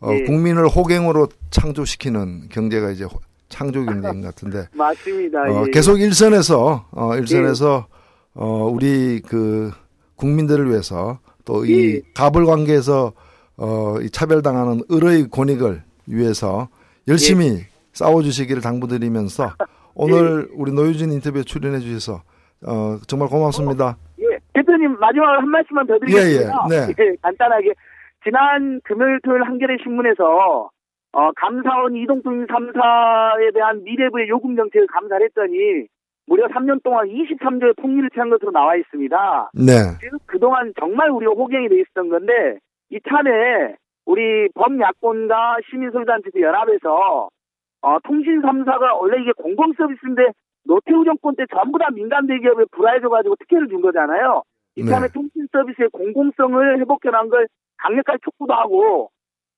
[SPEAKER 2] 어, 예. 국민을 호갱으로 창조시키는 경제가 이제 창조 경제인 것 같은데.
[SPEAKER 5] 맞습니다.
[SPEAKER 2] 어, 예. 계속 일선에서 어, 일선에서 어, 우리 그 국민들을 위해서 또 이 갑을 관계에서 어, 이 차별당하는 을의 권익을 위해서 열심히 싸워주시기를 당부드리면서 오늘 예. 우리 노유진 인터뷰에 출연해 주셔서 어, 정말 고맙습니다.
[SPEAKER 5] 예, 대표님 마지막으로 한 말씀만 더 드리겠습니다. 예, 예. 네. 예, 간단하게 지난 금요일 토요일 한겨레 신문에서 어, 감사원 이동통 3사에 대한 미래부의 요금 정책을 감사를 했더니 무려 3년 동안 23조의 통일을 취한 것으로 나와 있습니다.
[SPEAKER 2] 네.
[SPEAKER 5] 그동안 정말 우리가 호갱이 돼 있었던 건데 이참에 우리 범야권과 시민소비단체들 연합해서 어, 통신 3사가 원래 이게 공공 서비스인데 노태우 정권 때 전부 다 민간 대기업에 불화해줘가지고 특혜를 준 거잖아요. 이참에 네. 통신 서비스의 공공성을 회복해놓은 걸 강력하게 촉구도 하고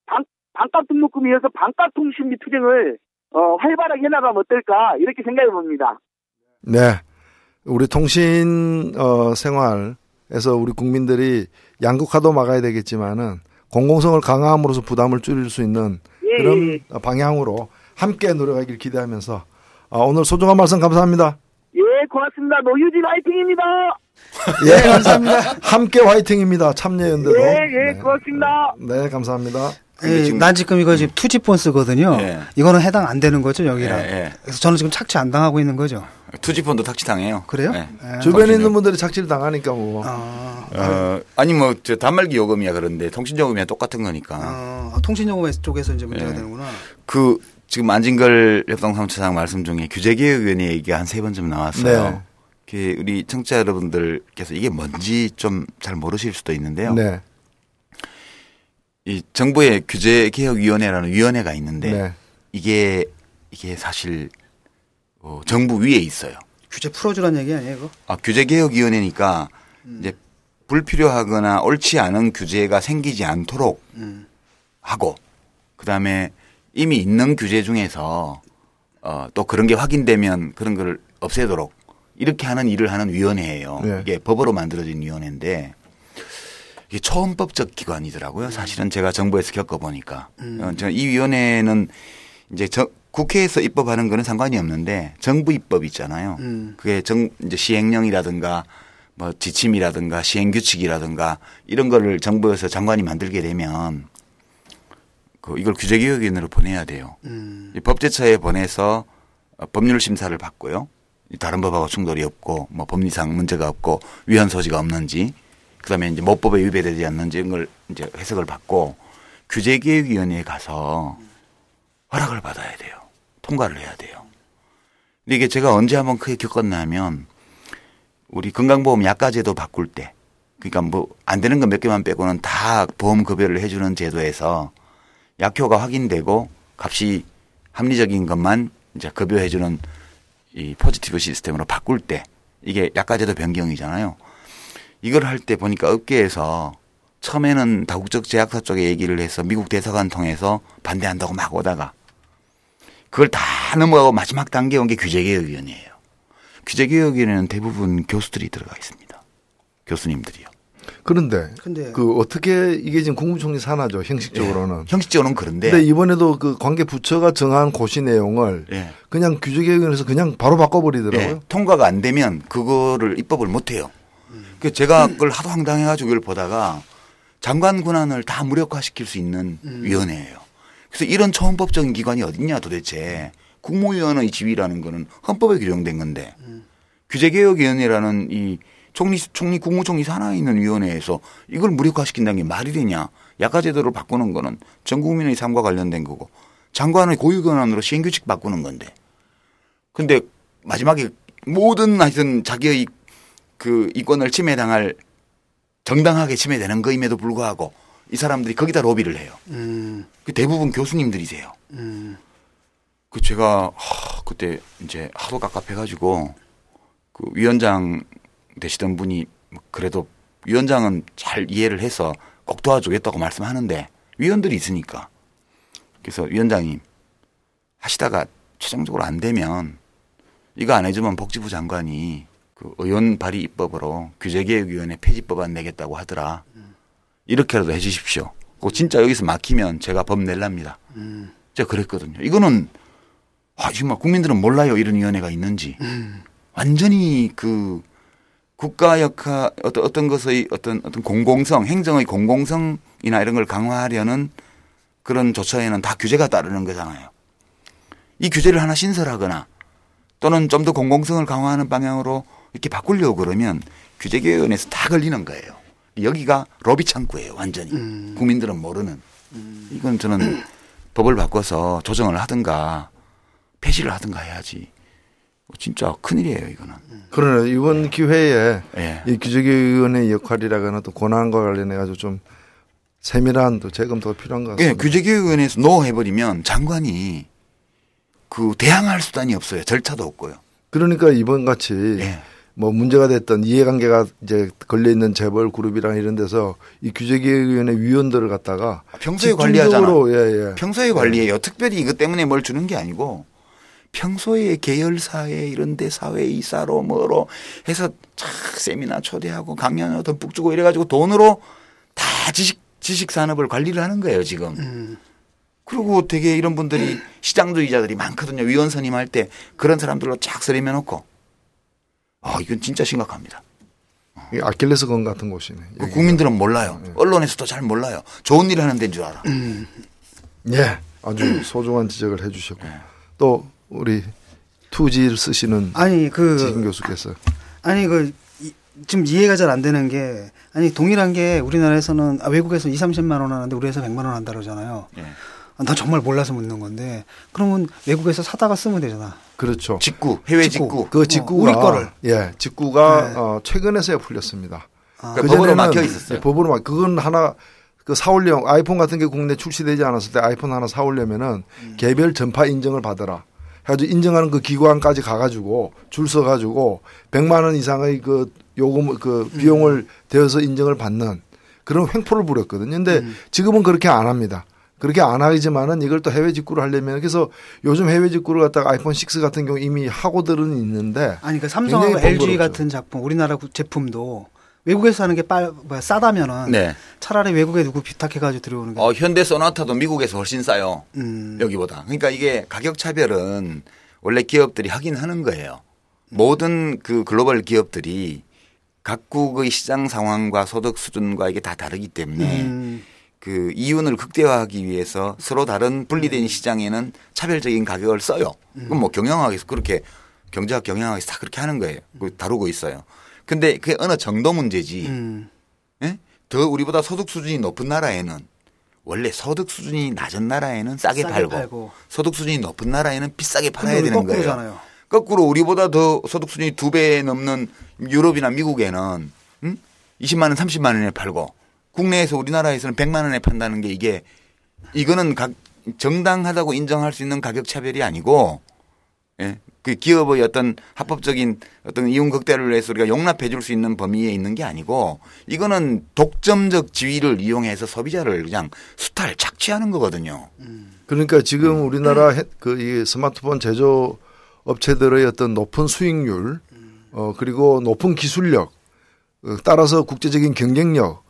[SPEAKER 5] 방, 반값 등록금이어서 반값 통신 및 투쟁을 어, 활발하게 해나가면 어떨까 이렇게 생각해 봅니다.
[SPEAKER 2] 네, 우리 통신 어, 생활 에서 우리 국민들이 양극화도 막아야 되겠지만은 공공성을 강화함으로써 부담을 줄일 수 있는 예, 그런 예. 방향으로 함께 노력하길 기대하면서 아, 오늘 소중한 말씀 감사합니다.
[SPEAKER 5] 예, 고맙습니다. 노유진 화이팅입니다.
[SPEAKER 2] 예, 감사합니다. 함께 화이팅입니다. 참여연대도.
[SPEAKER 5] 예, 예, 네. 고맙습니다.
[SPEAKER 2] 네, 감사합니다.
[SPEAKER 1] 예, 지금 난 지금 이거 지금 투지폰 쓰거든요. 예. 이거는 해당 안 되는 거죠, 여기랑. 예, 예. 그래서 저는 지금 착취 안 당하고 있는 거죠.
[SPEAKER 3] 투지폰도 착취 당해요.
[SPEAKER 1] 그래요?
[SPEAKER 2] 네. 예. 주변에 있는 분들이 착취를 당하니까 뭐.
[SPEAKER 3] 아, 어, 아니 뭐 저 단말기 요금이야 그런데 통신 요금이야 똑같은 거니까.
[SPEAKER 1] 아, 통신 요금 쪽에서 이제 문제가 예. 되는구나.
[SPEAKER 3] 그 지금 안진걸 협동사무처장 말씀 중에 규제개혁위원회 얘기가 한 세 번쯤 나왔어요. 네. 우리 청취자 여러분들께서 이게 뭔지 좀 잘 모르실 수도 있는데요. 네. 이 정부의 규제개혁위원회라는 위원회가 있는데 네. 이게 이게 사실 어, 정부 위에 있어요.
[SPEAKER 1] 규제 풀어주란 얘기 아니에요, 이거?
[SPEAKER 3] 아, 규제개혁위원회니까 음. 이제 불필요하거나 옳지 않은 규제가 생기지 않도록 음. 하고 그 다음에 이미 있는 규제 중에서 어, 또 그런 게 확인되면 그런 걸 없애도록 이렇게 하는 일을 하는 위원회예요. 네. 이게 법으로 만들어진 위원회인데 이게 초헌법적 기관이더라고요. 사실은 제가 정부에서 겪어보니까. 음. 어, 이 위원회는 이제 저, 국회에서 입법하는 거는 상관이 없는데 정부 입법 있잖아요. 음. 그게 정, 이제 시행령이라든가 뭐 지침이라든가 시행 규칙이라든가 이런 거를 정부에서 장관이 만들게 되면 그 이걸 규제개혁위원회로 보내야 돼요. 음. 법제처에 보내서 법률 심사를 받고요. 다른 법하고 충돌이 없고 뭐 법리상 문제가 없고 위헌 소지가 없는지 그다음에 이제 모법에 위배되지 않는지 이런 걸 이제 해석을 받고 규제개혁위원회에 가서 허락을 받아야 돼요. 통과를 해야 돼요. 근데 이게 제가 언제 한번 크게 겪었냐면 우리 건강보험 약가제도 바꿀 때 그러니까 뭐 안 되는 거 몇 개만 빼고는 다 보험 급여를 해주는 제도에서 약효가 확인되고 값이 합리적인 것만 이제 급여해주는 이 포지티브 시스템으로 바꿀 때 이게 약가제도 변경이잖아요. 이걸 할 때 보니까 업계에서 처음에는 다국적 제약사 쪽에 얘기를 해서 미국 대사관 통해서 반대한다고 막 오다가 그걸 다 넘어가고 마지막 단계 온게 규제개혁위원회예요. 규제개혁위원회는 대부분 교수들이 들어가 있습니다. 교수님들이요.
[SPEAKER 2] 그런데 근데 그 어떻게 이게 지금 국무총리 산하죠 형식적으로는 네.
[SPEAKER 3] 형식적으로는 그런데
[SPEAKER 2] 근데 이번에도 그 관계 부처가 정한 고시 내용을 네. 그냥 규제개혁에서 그냥 바로 바꿔버리더라고요. 네.
[SPEAKER 3] 통과가 안 되면 그거를 입법을 못 해요. 음. 그 제가 그걸 하도 황당해가지고 이걸 보다가 장관 권한을 다 무력화시킬 수 있는 음. 위원회예요. 그래서 이런 초헌법적인 기관이 어딨냐 도대체 국무위원의 지위라는 거는 헌법에 규정된 건데 음. 규제개혁위원회라는 이 총리, 총리, 국무총리 산하에 있는 위원회에서 이걸 무력화시킨다는 게 말이 되냐. 약가제도를 바꾸는 거는 전 국민의 삶과 관련된 거고 장관의 고유 권한으로 시행규칙 바꾸는 건데. 근데 마지막에 모든 하여튼 자기의 그 이권을 침해당할 정당하게 침해되는 거임에도 불구하고 이 사람들이 거기다 로비를 해요. 음. 그 대부분 교수님들이세요. 음. 그 제가 하, 그때 이제 하도 깝깝해가지고 그 위원장 되시던 분이 그래도 위원장은 잘 이해를 해서 꼭 도와주겠다고 말씀하는데 위원들이 있으니까 그래서 위원장님 하시다가 최종적으로 안 되면 이거 안 해주면 복지부 장관이 그 의원 발의 입법으로 규제개혁위원회 폐지법안 내겠다고 하더라. 이렇게라도 해 주십시오. 그 진짜 여기서 막히면 제가 법 낼랍니다. 음. 제가 그랬거든요. 이거는 아, 정말 국민들은 몰라요. 이런 위원회가 있는지. 음. 완전히 그 국가 역할 어떤 어떤 것의 어떤 어떤 공공성 행정의 공공성이나 이런 걸 강화하려는 그런 조처에는 다 규제가 따르는 거잖아요. 이 규제를 하나 신설하거나 또는 좀 더 공공성을 강화하는 방향으로 이렇게 바꾸려고 그러면 규제개혁원에서 다 걸리는 거예요. 여기가 로비 창구예요, 완전히. 음. 국민들은 모르는. 음. 이건 저는 법을 바꿔서 조정을 하든가 폐지를 하든가 해야지. 진짜 큰일이에요, 이거는.
[SPEAKER 2] 그러나 이번 네. 기회에 네. 이 규제개혁위원회 역할이라거나 또 권한과 관련해 가지고 좀 세밀한 또 재검토가 필요한 것 같습니다.
[SPEAKER 3] 네, 규제개혁위원회에서 노 해버리면 장관이 그 대항할 수단이 없어요. 절차도 없고요.
[SPEAKER 2] 그러니까 이번 같이 네. 뭐 문제가 됐던 이해관계가 이제 걸려 있는 재벌 그룹이랑 이런 데서 이 규제개혁위원회 위원들을 갖다가
[SPEAKER 3] 평소에 관리하잖아. 예, 예. 평소에 관리해요. 특별히 이것 때문에 뭘 주는 게 아니고 평소에 계열사회 이런데 사회 이사로 뭐로 해서 쫙 세미나 초대하고 강연 듬뿍 주고 이래가지고 돈으로 다 지식 지식 산업을 관리를 하는 거예요 지금. 음. 그리고 되게 이런 분들이 시장주의자들이 많거든요. 위원 선임할 때 그런 사람들로 쫙 서림해 놓고. 아 이건 진짜 심각합니다.
[SPEAKER 2] 아킬레스건 같은 곳이네.
[SPEAKER 3] 그 국민들은 몰라요. 네. 언론에서도 잘 몰라요. 좋은 일 하는 데인 줄 알아. 음.
[SPEAKER 2] 예, 아주 소중한 지적을 해주셨고 네. 또 우리 투지를 쓰시는 아니 그 지금 교수께서
[SPEAKER 1] 아니 그 이, 지금 이해가 잘 안 되는 게 아니 동일한 게 우리나라에서는 아, 외국에서 2, 30만 원 하는데 우리에서 100만 원 한다 그러잖아요. 네. 아, 나 정말 몰라서 묻는 건데 그러면 외국에서 사다가 쓰면 되잖아.
[SPEAKER 2] 그렇죠.
[SPEAKER 3] 직구 해외 직구.
[SPEAKER 2] 그 직구가 어, 우리 거를 예 직구가 네. 어, 최근에서야 풀렸습니다.
[SPEAKER 3] 아. 그 법으로 막혀 있었어요. 네,
[SPEAKER 2] 법으로 막 그건 하나 그 사올령 아이폰 같은 게 국내 출시되지 않았을 때 아이폰 하나 사올려면은 음. 개별 전파 인정을 받아라. 해가지고 인정하는 그 기관까지 가가지고 줄 서가지고 100만 원 이상의 그 요금 그 비용을 음. 대어서 인정을 받는 그런 횡포를 부렸거든요. 근데 음. 지금은 그렇게 안 합니다. 그렇게 안 하지만은 이걸 또 해외 직구를 하려면 그래서 요즘 해외 직구를 갖다가 아이폰 6 같은 경우 이미 하고들은 있는데
[SPEAKER 1] 아니 그 삼성하고 LG 같은 작품 우리나라 제품도 외국에서 하는 게 빨, 뭐야, 싸다면은 네. 차라리 외국에 누구 비탁해가지고 들어오는 게.
[SPEAKER 3] 어, 현대 소나타도 미국에서 훨씬 싸요. 음. 여기보다. 그러니까 이게 가격 차별은 원래 기업들이 하긴 하는 거예요. 모든 그 글로벌 기업들이 각국의 시장 상황과 소득 수준과 이게 다 다르기 때문에 음. 그 이윤을 극대화하기 위해서 서로 다른 분리된 음. 시장에는 차별적인 가격을 써요. 그럼 뭐 경영학에서 그렇게 경제학 경영학에서 다 그렇게 하는 거예요. 다루고 있어요. 근데 그게 어느 정도 문제지. 음. 예? 더 우리보다 소득 수준이 높은 나라에는 원래 소득 수준이 낮은 나라에는 싸게, 싸게 팔고, 팔고, 소득 수준이 높은 나라에는 비싸게 팔아야 되는. 거예요. 거꾸로 우리보다 더 소득 수준이 두 배 넘는 유럽이나 미국에는 음? 20만 원, 30만 원에 팔고 국내에서 우리나라에서는 100만 원에 판다는 게 이게 이거는 각 정당하다고 인정할 수 있는 가격 차별이 아니고 예. 그 기업의 어떤 합법적인 어떤 이윤 극대를 위해서 우리가 용납해 줄 수 있는 범위에 있는 게 아니고 이거는 독점적 지위를 이용해서 소비자를 그냥 수탈 착취하는 거거든요.
[SPEAKER 2] 그러니까 지금 우리나라 그이 스마트폰 제조 업체들의 어떤 높은 수익률 어 그리고 높은 기술력 어, 따라서 국제적인 경쟁력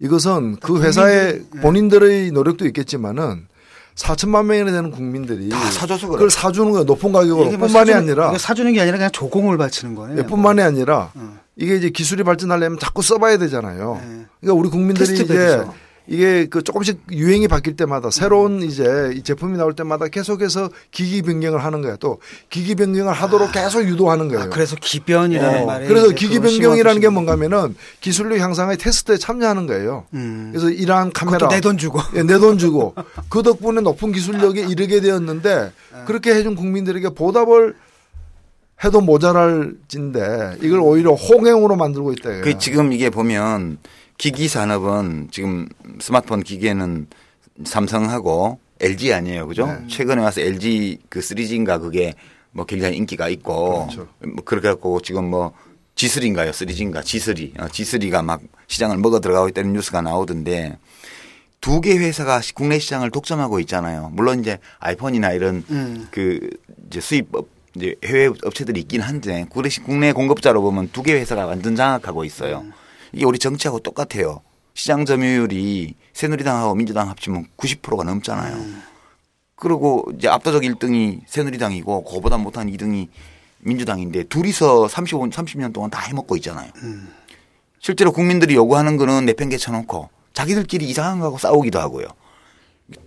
[SPEAKER 2] 이것은 그 회사의 네. 본인들의 노력도 있겠지만은 4천만 명이나 되는 국민들이
[SPEAKER 3] 다 사줘서.
[SPEAKER 2] 그걸 사주는 거예요. 높은 가격으로 뭐 뿐만이 사주는, 아니라
[SPEAKER 1] 사주는 게 아니라 그냥 조공을 바치는 거예요.
[SPEAKER 2] 네, 뿐만이 아니라 어. 이게 이제 기술이 발전하려면 자꾸 써봐야 되잖아요. 네. 그러니까 우리 국민들이 이제 백 이게 그 조금씩 유행이 바뀔 때마다 새로운 이제 이 제품이 나올 때마다 계속해서 기기 변경을 하는 거야. 또 기기 변경을 하도록 아. 계속 유도하는 거예요. 아,
[SPEAKER 1] 그래서 기변이라는 어. 말이
[SPEAKER 2] 그래서 기기 변경이라는 게 뭔가면은 기술력 향상의 테스트에 참여하는 거예요. 음. 그래서 이러한 카메라
[SPEAKER 1] 내 돈 주고
[SPEAKER 2] 예, 내돈 주고 그 덕분에 높은 기술력에 이르게 되었는데 아. 그렇게 해준 국민들에게 보답을 해도 모자랄 진데 이걸 오히려 홍행으로 만들고 있다.
[SPEAKER 3] 그 지금 이게 보면 기기 산업은 지금 스마트폰 기계는 삼성하고 LG 아니에요. 그죠? 네. 최근에 와서 LG 그 3G인가 그게 뭐 굉장히 인기가 있고 그렇죠. 뭐 그렇게 갖고 지금 뭐 G3인가요? 3G인가? G3. 어, G3가 막 시장을 먹어 들어가고 있다는 뉴스가 나오던데 두 개 회사가 국내 시장을 독점하고 있잖아요. 물론 이제 아이폰이나 이런 음. 그 이제 수입 업 이제 해외 업체들이 있긴 한데 국내 공급자로 보면 두 개 회사가 완전 장악하고 있어요. 음. 이게 우리 정치하고 똑같아요. 시장 점유율이 새누리당하고 민주당 합치면 90%가 넘잖아요. 음. 그리고 이제 압도적 1등이 새누리당이고 그보다 못한 2등이 민주당인데 둘이서 35, 30년 동안 다 해먹고 있잖아요. 음. 실제로 국민들이 요구하는 거는 내팽개 쳐 놓고 자기들끼리 이상한 거하고 싸우기도 하고요.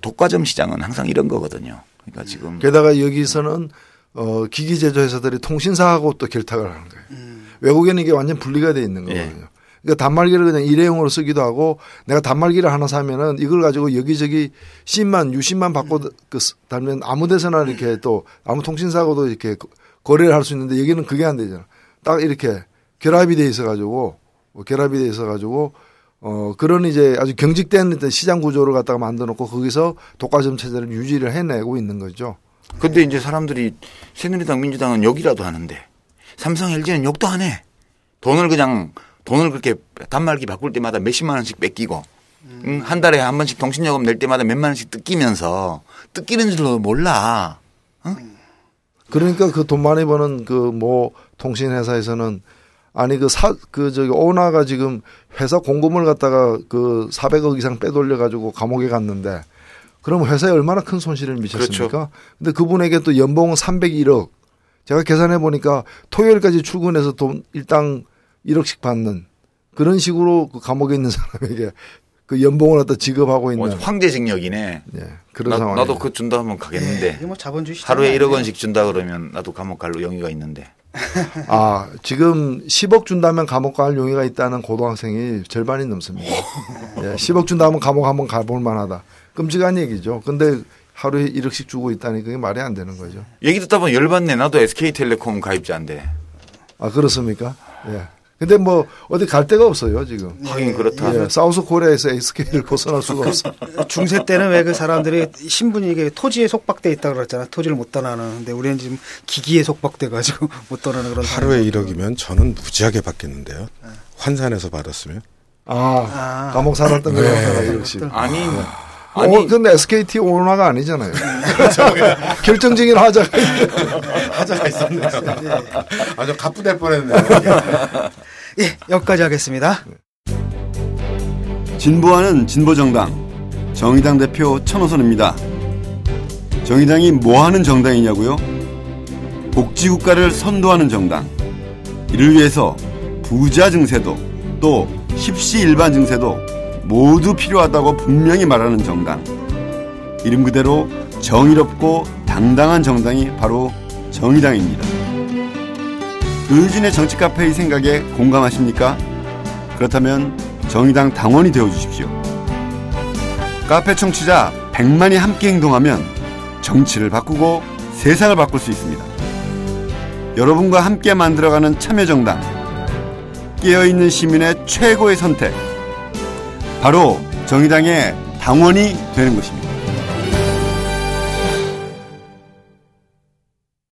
[SPEAKER 3] 독과점 시장은 항상 이런 거거든요. 그러니까 지금
[SPEAKER 2] 게다가 여기서는 어, 기기 제조 회사들이 통신사하고 또 결탁을 하는 거예요. 음. 외국에는 이게 완전 분리가 돼 있는 거거든요. 예. 그러니까 단말기를 그냥 일회용으로 쓰기도 하고 내가 단말기를 하나 사면은 이걸 가지고 여기저기 심만 유심만 받고 그 달면 아무 데서나 이렇게 또 아무 통신사하고도 이렇게 거래를 할 수 있는데 여기는 그게 안 되잖아. 딱 이렇게 결합이 돼 있어 가지고 뭐 결합이 돼 있어 가지고 어 그런 이제 아주 경직된 시장 구조를 갖다가 만들어 놓고 거기서 독과점 체제를 유지를 해내고 있는 거죠.
[SPEAKER 3] 근데 이제 사람들이 새누리당 민주당은 욕이라도 하는데 삼성 LG는 욕도 안 해. 돈을 그냥 돈을 그렇게 단말기 바꿀 때마다 몇십만 원씩 뺏기고 음. 한 달에 한 번씩 통신요금 낼 때마다 몇만 원씩 뜯기면서 뜯기는 줄도 몰라. 어?
[SPEAKER 2] 그러니까 그 돈 많이 버는 그 뭐 통신회사에서는 아니 그 사 그 저기 오나가 지금 회사 공금을 갖다가 그 400억 이상 빼돌려 가지고 감옥에 갔는데 그럼 회사에 얼마나 큰 손실을 미쳤습니까? 그렇죠. 근데 그분에게 또 연봉은 301억. 제가 계산해 보니까 토요일까지 출근해서 돈 일당 1억씩 받는 그런 식으로 그 감옥에 있는 사람에게 그 연봉을 갖다 지급하고 있는 뭐
[SPEAKER 3] 황제징역이네. 네, 그런 상황. 나도 그 준다 하면 가겠는데. 네, 뭐 자본주의 하루에 1억 원씩 준다 그러면 나도 감옥 갈 용의가 있는데.
[SPEAKER 2] 아 지금 10억 준다면 감옥 갈 용의가 있다는 고등학생이 절반이 넘습니다. 예, 10억 준다면 감옥 한번 가볼 만하다. 끔찍한 얘기죠. 근데 하루에 1억씩 주고 있다니 그게 말이 안 되는 거죠.
[SPEAKER 3] 얘기 듣다 보면 열받네. 나도 SK텔레콤 가입자인데.
[SPEAKER 2] 아 그렇습니까? 예. 근데 뭐 어디 갈 데가 없어요 지금.
[SPEAKER 3] 하긴 그렇다.
[SPEAKER 2] 예, 사우스 코리아에서 SK를 벗어날 수가 없어.
[SPEAKER 1] 중세 때는 왜 그 사람들이 신분이 이게 토지에 속박돼 있다 그랬잖아. 토지를 못 떠나는. 근데 우리는 지금 기기에 속박돼 가지고 못 떠나는 그런.
[SPEAKER 4] 하루에 1억이면 저는 무지하게 받겠는데요. 네. 환산해서 받았으면.
[SPEAKER 2] 아, 아. 감옥 살았던 네. 거 역시.
[SPEAKER 3] 아니. 네.
[SPEAKER 2] 아니 어, 근데 SKT 오너가 아니잖아요. 결정적인 하자가
[SPEAKER 4] 하자가 있었네요. 아주 가쁘될 뻔했네요.
[SPEAKER 1] 예, 여기까지 하겠습니다.
[SPEAKER 6] 진보하는 진보정당 정의당 대표 천호선입니다. 정의당이 뭐 하는 정당이냐고요? 복지국가를 선도하는 정당. 이를 위해서 부자 증세도 또 십시 일반 증세도 모두 필요하다고 분명히 말하는 정당. 이름 그대로 정의롭고 당당한 정당이 바로 정의당입니다. 의진의 정치 카페의 생각에 공감하십니까? 그렇다면 정의당 당원이 되어 주십시오. 카페 청취자 100만이 함께 행동하면 정치를 바꾸고 세상을 바꿀 수 있습니다. 여러분과 함께 만들어가는 참여정당. 깨어있는 시민의 최고의 선택. 바로 정의당의 당원이 되는 것입니다.